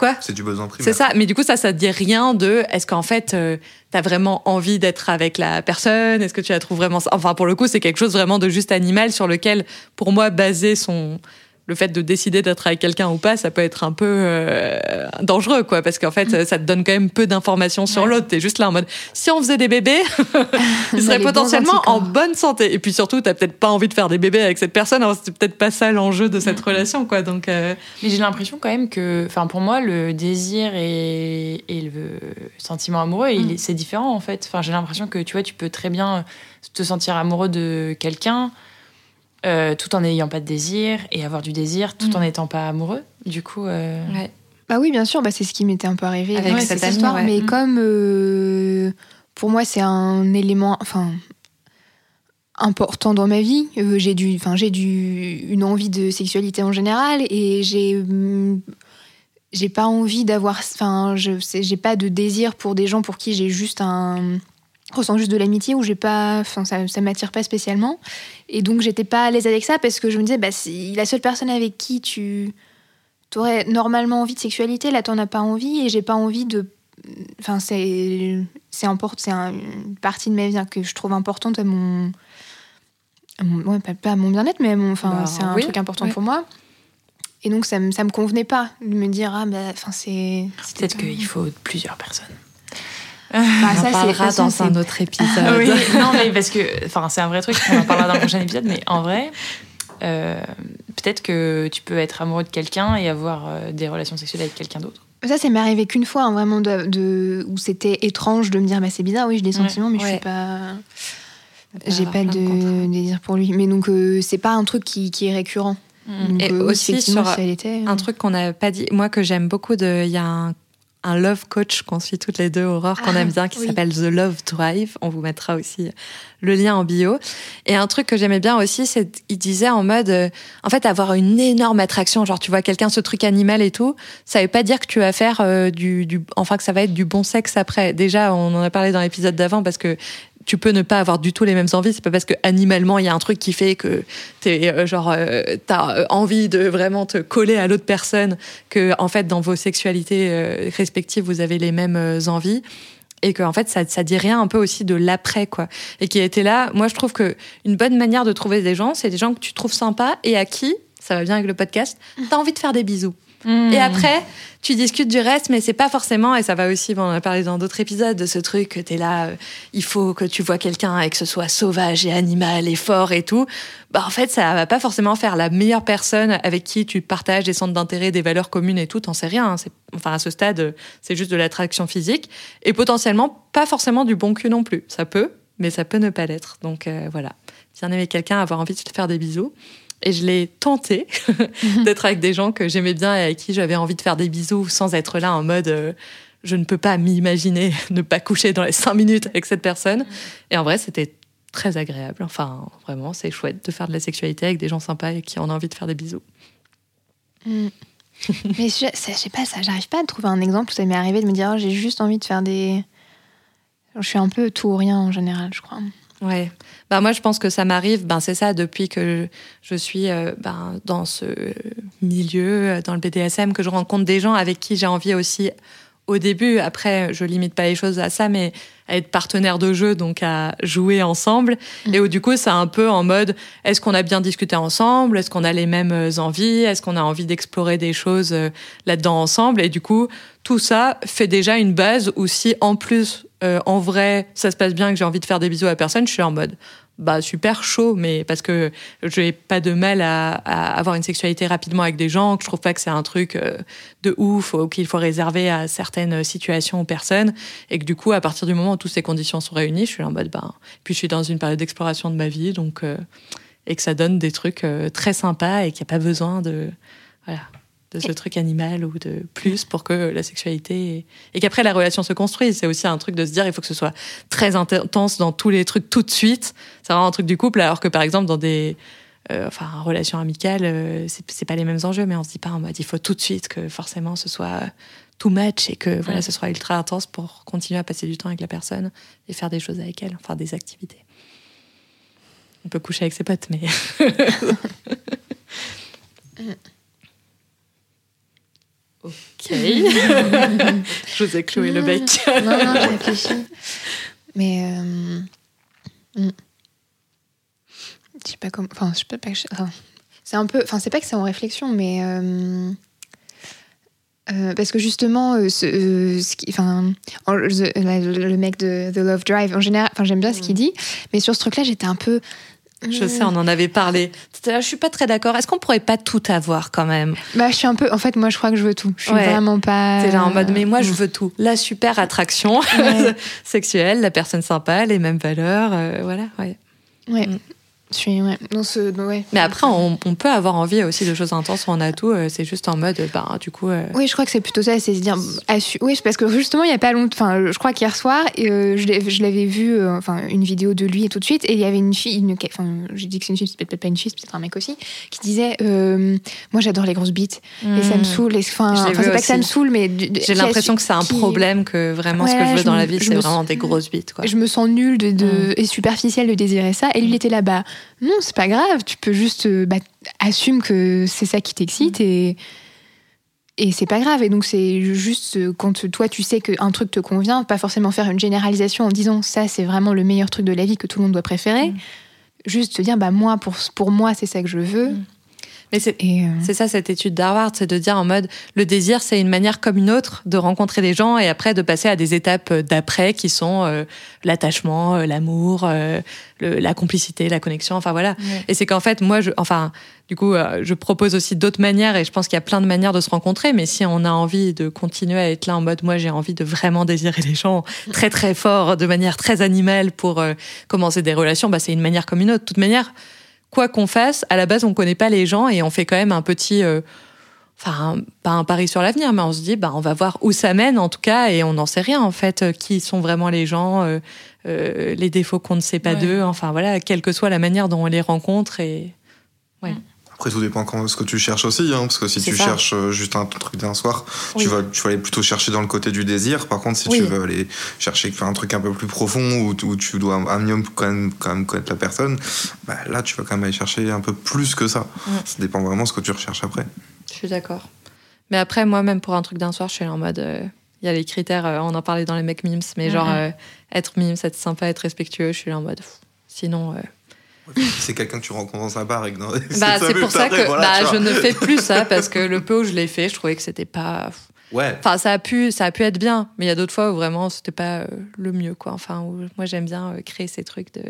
quoi? C'est du besoin primaire. C'est ça. Mais du coup, ça, ça dit rien de. Est-ce qu'en fait, euh, tu as vraiment envie d'être avec la personne? Est-ce que tu la trouves vraiment Enfin, pour le coup, c'est quelque chose vraiment de juste animal sur lequel, pour moi, baser son le fait de décider d'être avec quelqu'un ou pas, ça peut être un peu euh, dangereux, quoi, parce qu'en fait, mm. ça te donne quand même peu d'informations sur l'autre. T'es juste là en mode, si on faisait des bébés, *laughs* *laughs* ils seraient potentiellement en bonne santé. Et puis surtout, t'as peut-être pas envie de faire des bébés avec cette personne. Alors c'est peut-être pas ça l'enjeu de cette mm. relation, quoi. Donc, euh, mais j'ai l'impression quand même que, enfin, pour moi, le désir et, le sentiment amoureux, mm. c'est différent en fait. Enfin, j'ai l'impression que tu vois, tu peux très bien te sentir amoureux de quelqu'un euh, tout en n'ayant pas de désir et avoir du désir tout mm. en n'étant pas amoureux. Du coup. Euh, bah oui, bien sûr, bah c'est ce qui m'était un peu arrivé avec, cette histoire. Mais mm. comme euh, pour moi, c'est un élément, enfin, important dans ma vie. j'ai du, enfin, j'ai du, une envie de sexualité en général et j'ai mm, j'ai pas envie d'avoir enfin je j'ai pas de désir pour des gens pour qui j'ai juste un ressens juste de l'amitié où j'ai pas enfin ça, ça m'attire pas spécialement. Et donc j'étais pas à l'aise avec ça parce que je me disais bah si la seule personne avec qui tu aurais normalement envie de sexualité là t'en as pas envie et j'ai pas envie de enfin c'est c'est c'est une partie de ma vie hein, que je trouve importante à mon, ouais, pas, à mon bien-être mais enfin bah, c'est un truc important pour moi. Et donc ça me ça me convenait pas de me dire ah bah enfin c'est peut-être qu'il faut plusieurs personnes bah, on en parlera dans un autre épisode. oui, *laughs* non, mais parce que, enfin, c'est un vrai truc. On en parlera dans le prochain épisode, mais en vrai, euh, peut-être que tu peux être amoureux de quelqu'un et avoir euh, des relations sexuelles avec quelqu'un d'autre. Ça, ça m'est arrivé qu'une fois, hein, vraiment, de, où c'était étrange de me dire, bah, c'est bizarre, oui, j'ai des sentiments, mais je suis pas. J'ai pas de désir pour lui. Mais donc, euh, c'est pas un truc qui, qui est récurrent. Mm. et aussi sur un truc qu'on n'a pas dit, moi que j'aime beaucoup, il y a un un love coach qu'on suit toutes les deux, Aurore, qu'on ah, aime bien, qui s'appelle The Love Drive. On vous mettra aussi le lien en bio. Et un truc que j'aimais bien aussi, c'est il disait en mode, euh, en fait, avoir une énorme attraction, genre tu vois quelqu'un ce truc animal et tout, ça veut pas dire que tu vas faire euh, du, du, enfin que ça va être du bon sexe après. Déjà, on en a parlé dans l'épisode d'avant parce que tu peux ne pas avoir du tout les mêmes envies. C'est pas parce que animalement il y a un truc qui fait que t'es euh, genre euh, t'as euh, envie de vraiment te coller à l'autre personne que en fait dans vos sexualités respectives vous avez les mêmes envies. Et que en fait ça, ça dit rien un peu aussi de l'après quoi. Et qui était là moi je trouve que une bonne manière de trouver des gens c'est des gens que tu trouves sympas et à qui ça va bien avec le podcast t'as envie de faire des bisous Et après, tu discutes du reste, mais c'est pas forcément, et ça va aussi, on en a parlé dans d'autres épisodes, de ce truc que t'es là, euh, il faut que tu vois quelqu'un et que ce soit sauvage et animal et fort et tout. Bah, en fait, ça va pas forcément faire la meilleure personne avec qui tu partages des centres d'intérêt, des valeurs communes et tout, t'en sais rien. Hein. Enfin, à ce stade, c'est juste de l'attraction physique et potentiellement pas forcément du bon cul non plus. Ça peut, mais ça peut ne pas l'être. Donc euh, voilà. Bien aimer quelqu'un, avoir envie de te faire des bisous. Et je l'ai tenté *laughs* d'être avec des gens que j'aimais bien et avec qui j'avais envie de faire des bisous sans être là en mode euh, je ne peux pas m'imaginer *laughs* ne pas coucher dans les cinq minutes avec cette personne. Et en vrai, c'était très agréable. Enfin, vraiment, c'est chouette de faire de la sexualité avec des gens sympas et qui ont envie de faire des bisous. Mm. Mais je, je, sais pas, ça, j'arrive pas à trouver un exemple où ça m'est arrivé de me dire oh, j'ai juste envie de faire des. Je suis un peu tout ou rien en général, je crois. Ouais. Bah moi je pense que ça m'arrive. Ben c'est ça depuis que je suis euh, ben, dans ce milieu, euh, dans le BDSM, que je rencontre des gens avec qui j'ai envie aussi au début. Après, je limite pas les choses à ça, mais à être partenaire de jeu, donc à jouer ensemble. Mm. Et où du coup, c'est un peu en mode est-ce qu'on a bien discuté ensemble? Est-ce qu'on a les mêmes euh, envies? Est-ce qu'on a envie d'explorer des choses là-dedans ensemble? Et du coup, tout ça fait déjà une base où si en plus euh, en vrai, ça se passe bien, que j'ai envie de faire des bisous à personne, je suis en mode bah super chaud, mais parce que je n'ai pas de mal à, avoir une sexualité rapidement avec des gens, que je trouve pas que c'est un truc euh, de ouf ou qu'il faut réserver à certaines situations ou personnes, et que du coup, à partir du moment où toutes ces conditions sont réunies, je suis en mode bah, puis je suis dans une période d'exploration de ma vie, donc euh, et que ça donne des trucs très sympas et qu'il n'y a pas besoin de voilà de ce truc animal ou de plus pour que la sexualité et qu'après la relation se construise. C'est aussi un truc de se dire il faut que ce soit très intense dans tous les trucs tout de suite. C'est vraiment un truc du couple, alors que par exemple dans des euh, enfin relations amicales, euh, c'est pas les mêmes enjeux, mais on se dit pas en mode il faut tout de suite que forcément ce soit too much et que voilà ce soit ultra intense pour continuer à passer du temps avec la personne et faire des choses avec elle, enfin des activités. On peut coucher avec ses potes, mais *laughs* *laughs* Ok. *laughs* je vous ai cloué le bec. non, non, j'ai réfléchi. Mais. Euh... Hmm. Je sais pas comment. Enfin, je peux pas. Enfin, c'est un peu. Enfin, c'est pas que c'est en réflexion, mais. Euh... Euh, parce que justement, euh, ce, euh, ce qui, enfin, le, mec de The Love Drive, en général, enfin, j'aime bien ce qu'il dit, mais sur ce truc-là, j'étais un peu je sais, on en avait parlé. Je suis pas très d'accord. Est-ce qu'on pourrait pas tout avoir quand même? Bah, je suis un peu. En fait, moi, je crois que je veux tout. Je suis vraiment pas. T'es là en mode, mais moi, je veux tout. La super attraction *laughs* sexuelle, la personne sympa, les mêmes valeurs, voilà, ouais. Ouais. Mm. Je suis, ouais. Dans ce, ouais. Mais après, on, on, peut avoir envie aussi de choses intenses, on a tout. Euh, c'est juste en mode, bah, du coup. Euh, oui, je crois que c'est plutôt ça, c'est se dire. Oui, parce que justement, il n'y a pas longtemps. Enfin, je crois qu'hier soir, euh, je l'avais vu, enfin, une vidéo de lui et tout de suite, et il y avait une fille, une, enfin, j'ai dit que c'est une fille, c'est peut-être pas une fille, c'est peut-être un mec aussi, qui disait Moi, j'adore les grosses bites, et ça me hmm. saule. Enfin, c'est pas que ça me saoule, mais. J'ai l'impression que c'est un problème, que vraiment, ce que je veux dans la vie, c'est vraiment des grosses bites, quoi. Je me sens nulle de, hmm. et superficielle de désirer ça, et lui, il était là-bas. Non, c'est pas grave. Tu peux juste euh, bah, assume que c'est ça qui t'excite et et c'est pas grave. Et donc c'est juste euh, quand toi tu sais qu'un truc te convient, pas forcément faire une généralisation en disant ça c'est vraiment le meilleur truc de la vie que tout le monde doit préférer. Mm. Juste te dire bah moi pour pour moi c'est ça que je veux. Mm. Mais euh, c'est ça cette étude d'Harvard, c'est de dire en mode le désir, c'est une manière comme une autre de rencontrer des gens et après de passer à des étapes d'après qui sont euh, l'attachement, euh, l'amour, la complicité, la connexion, enfin voilà. Et c'est qu'en fait, moi, je, enfin, du coup, je propose aussi d'autres manières et je pense qu'il y a plein de manières de se rencontrer. Mais si on a envie de continuer à être là en mode, moi, j'ai envie de vraiment désirer les gens très très fort, de manière très animale pour commencer des relations, bah c'est une manière comme une autre. De toute manière quoi qu'on fasse, à la base, on connaît pas les gens et on fait quand même un petit, euh, enfin, pas un pari sur l'avenir, mais on se dit, bah, on va voir où ça mène en tout cas, et on n'en sait rien en fait, euh, qui sont vraiment les gens, euh, les défauts qu'on ne sait pas d'eux, enfin voilà, quelle que soit la manière dont on les rencontre et ouais. Mm. Après, tout dépend de ce que tu cherches aussi, hein, parce que si tu cherches euh, juste un truc d'un soir, tu, vas, tu vas aller plutôt chercher dans le côté du désir. Par contre, si tu veux aller chercher un truc un peu plus profond, où, où tu dois un minimum quand même, quand même connaître la personne, bah, là, tu vas quand même aller chercher un peu plus que ça. Ça dépend vraiment de ce que tu recherches après. Je suis d'accord. Mais après, moi, même pour un truc d'un soir, je suis en mode. Euh, il y a les critères, euh, on en parlait dans les mecs memes, mais genre être mime, être sympa, être respectueux, je suis là en mode. Sinon *laughs* c'est quelqu'un que tu rencontres dans un bar et que bah, *laughs* c'est pour ça que bah, je ne fais plus ça parce que le *laughs* peu où je l'ai fait, je trouvais que c'était pas. Ouais. Enfin, ça a pu, ça a pu être bien, mais il y a d'autres fois où vraiment c'était pas euh, le mieux, quoi. Enfin, où, moi j'aime bien euh, créer ces trucs de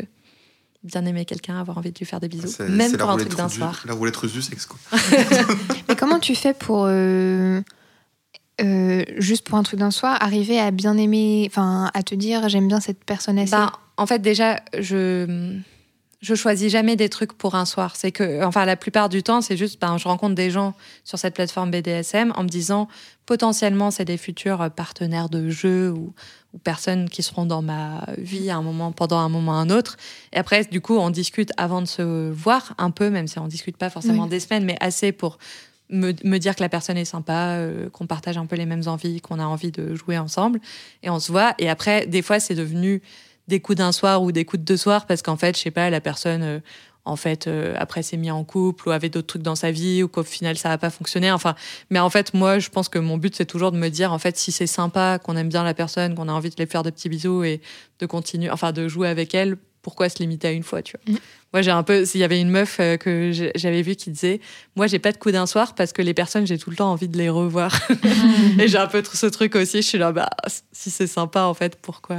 bien aimer quelqu'un, avoir envie de lui faire des bisous, même pour un truc d'un soir. La roulette russe du sexe, quoi. mais comment tu fais pour euh, juste pour un truc d'un soir arriver à bien aimer, enfin à te dire j'aime bien cette personne assez? Bah, en fait, déjà, je je choisis jamais des trucs pour un soir. C'est que, enfin, la plupart du temps, c'est juste, ben, je rencontre des gens sur cette plateforme BDSM en me disant, potentiellement, c'est des futurs partenaires de jeu ou, ou, personnes qui seront dans ma vie à un moment, pendant un moment un autre. Et après, du coup, on discute avant de se voir un peu, même si on discute pas forcément des semaines, mais assez pour me, me, dire que la personne est sympa, euh, qu'on partage un peu les mêmes envies, qu'on a envie de jouer ensemble. Et on se voit. Et après, des fois, c'est devenu des coups d'un soir ou des coups de deux soirs parce qu'en fait, je sais pas, la personne, euh, en fait, euh, après s'est mis en couple ou avait d'autres trucs dans sa vie ou qu'au final ça n'a pas fonctionné. Enfin, mais en fait, moi, je pense que mon but c'est toujours de me dire, en fait, si c'est sympa, qu'on aime bien la personne, qu'on a envie de lui faire des petits bisous et de continuer, enfin, de jouer avec elle, pourquoi se limiter à une fois, tu vois. Mm. Moi, j'ai un peu, s'il y avait une meuf euh, que j'avais vue qui disait, moi, j'ai pas de coup d'un soir parce que les personnes, j'ai tout le temps envie de les revoir. *laughs* Mm. et j'ai un peu ce truc aussi. Je suis là, bah, si c'est sympa, en fait, pourquoi,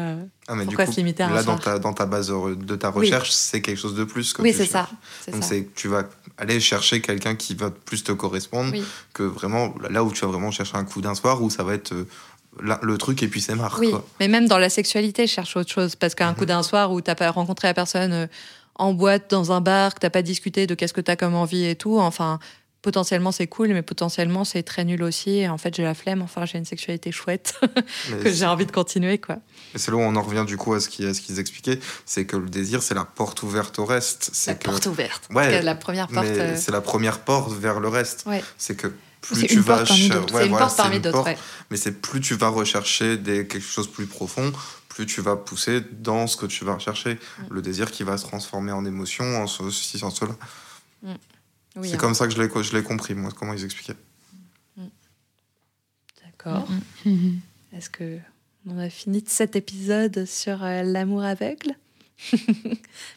ah, pourquoi se limiter à un là, soir dans ta, dans ta base de ta recherche, c'est quelque chose de plus. oui, c'est ça. Donc, c'est tu vas aller chercher quelqu'un qui va plus te correspondre que vraiment là où tu vas vraiment chercher un coup d'un soir où ça va être euh, le truc et puis c'est marre. Oui, mais même dans la sexualité, je cherche autre chose. Parce qu'un mhm. coup d'un soir où t'as pas rencontré la personne euh, en boîte, dans un bar, que t'as pas discuté de qu'est-ce que t'as comme envie et tout, enfin, potentiellement c'est cool, mais potentiellement c'est très nul aussi. Et en fait, j'ai la flemme. Enfin, j'ai une sexualité chouette *laughs* que j'ai envie de continuer, quoi. c'est là où on en revient du coup à ce qu'ils expliquaient, c'est que le désir, c'est la porte ouverte au reste. La porte ouverte. Ouais. La première porte. Euh, c'est la première porte vers le reste. Ouais. C'est que plus tu vas c'est une porte parmi d'autres mais c'est plus tu vas rechercher des, quelque chose de plus profond plus tu vas pousser dans ce que tu vas rechercher. Mm. le désir qui va se transformer en émotion en ceci en cela mm. c'est hein. comme ça que je l'ai je l'ai compris moi comment ils expliquaient. Mm. d'accord. *laughs* Est-ce que on a fini de cet épisode sur euh, l'amour aveugle? *laughs*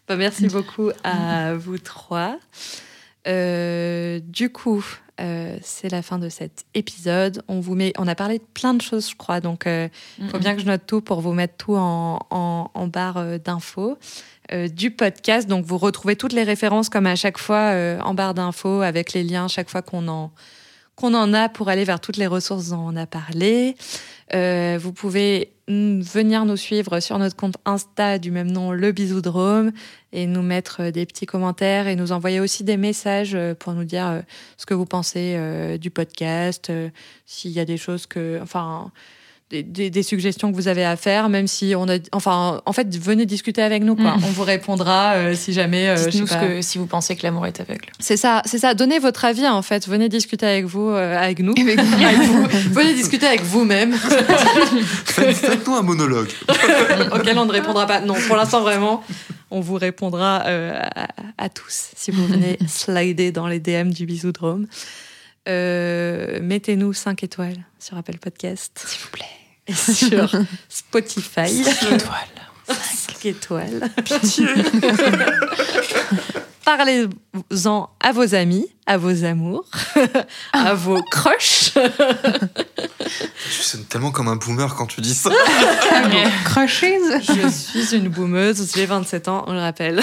Bah, merci beaucoup à vous trois. Euh, du coup euh, c'est la fin de cet épisode. On vous met, on a parlé de plein de choses, je crois, donc il euh, faut bien que je note tout pour vous mettre tout en, en, barre euh, d'infos. du podcast. Donc, vous retrouvez toutes les références comme à chaque fois en barre d'infos avec les liens chaque fois qu'on en, qu'on en a pour aller vers toutes les ressources dont on a parlé. Euh, vous pouvez venir nous suivre sur notre compte Insta du même nom, le Bisoudrome, et nous mettre des petits commentaires et nous envoyer aussi des messages euh, pour nous dire euh, ce que vous pensez du podcast, s'il y a des choses que, enfin, des, suggestions que vous avez à faire, même si on a, enfin, en fait, venez discuter avec nous, quoi. Mm. On vous répondra euh, si jamais. Euh, Dites-nous que si vous pensez que l'amour est aveugle. C'est ça, c'est ça. Donnez votre avis, en fait. Venez discuter avec vous, euh, avec nous, avec vous. venez discuter avec vous-même. Faites-nous un monologue *laughs* auquel on ne répondra pas. Non, pour l'instant, vraiment, on vous répondra à, à, tous si vous venez *laughs* slider dans les DM du Bisoudrome. Euh, mettez-nous 5 étoiles sur Apple Podcast. S'il vous plaît. Et sur *laughs* Spotify. 5 étoiles. 5 *laughs* étoiles. Pitié. *laughs* Parlez-en à vos amis, à vos amours, à vos crushs. Tu sonnes tellement comme un boomer quand tu dis ça. Crushes Je suis une boomeuse, j'ai 27 ans, on le rappelle.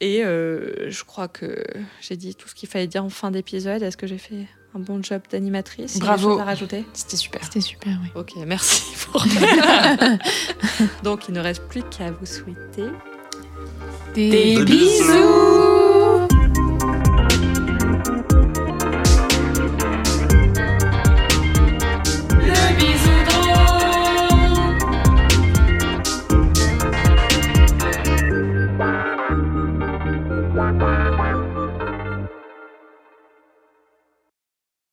Et euh, je crois que j'ai dit tout ce qu'il fallait dire en fin d'épisode. Est-ce que j'ai fait un bon job d'animatrice? Bravo. à rajouter? C'était super. C'était super, oui. Ok, merci. *laughs* *laughs* Donc, il ne reste plus qu'à vous souhaiter des, bisous.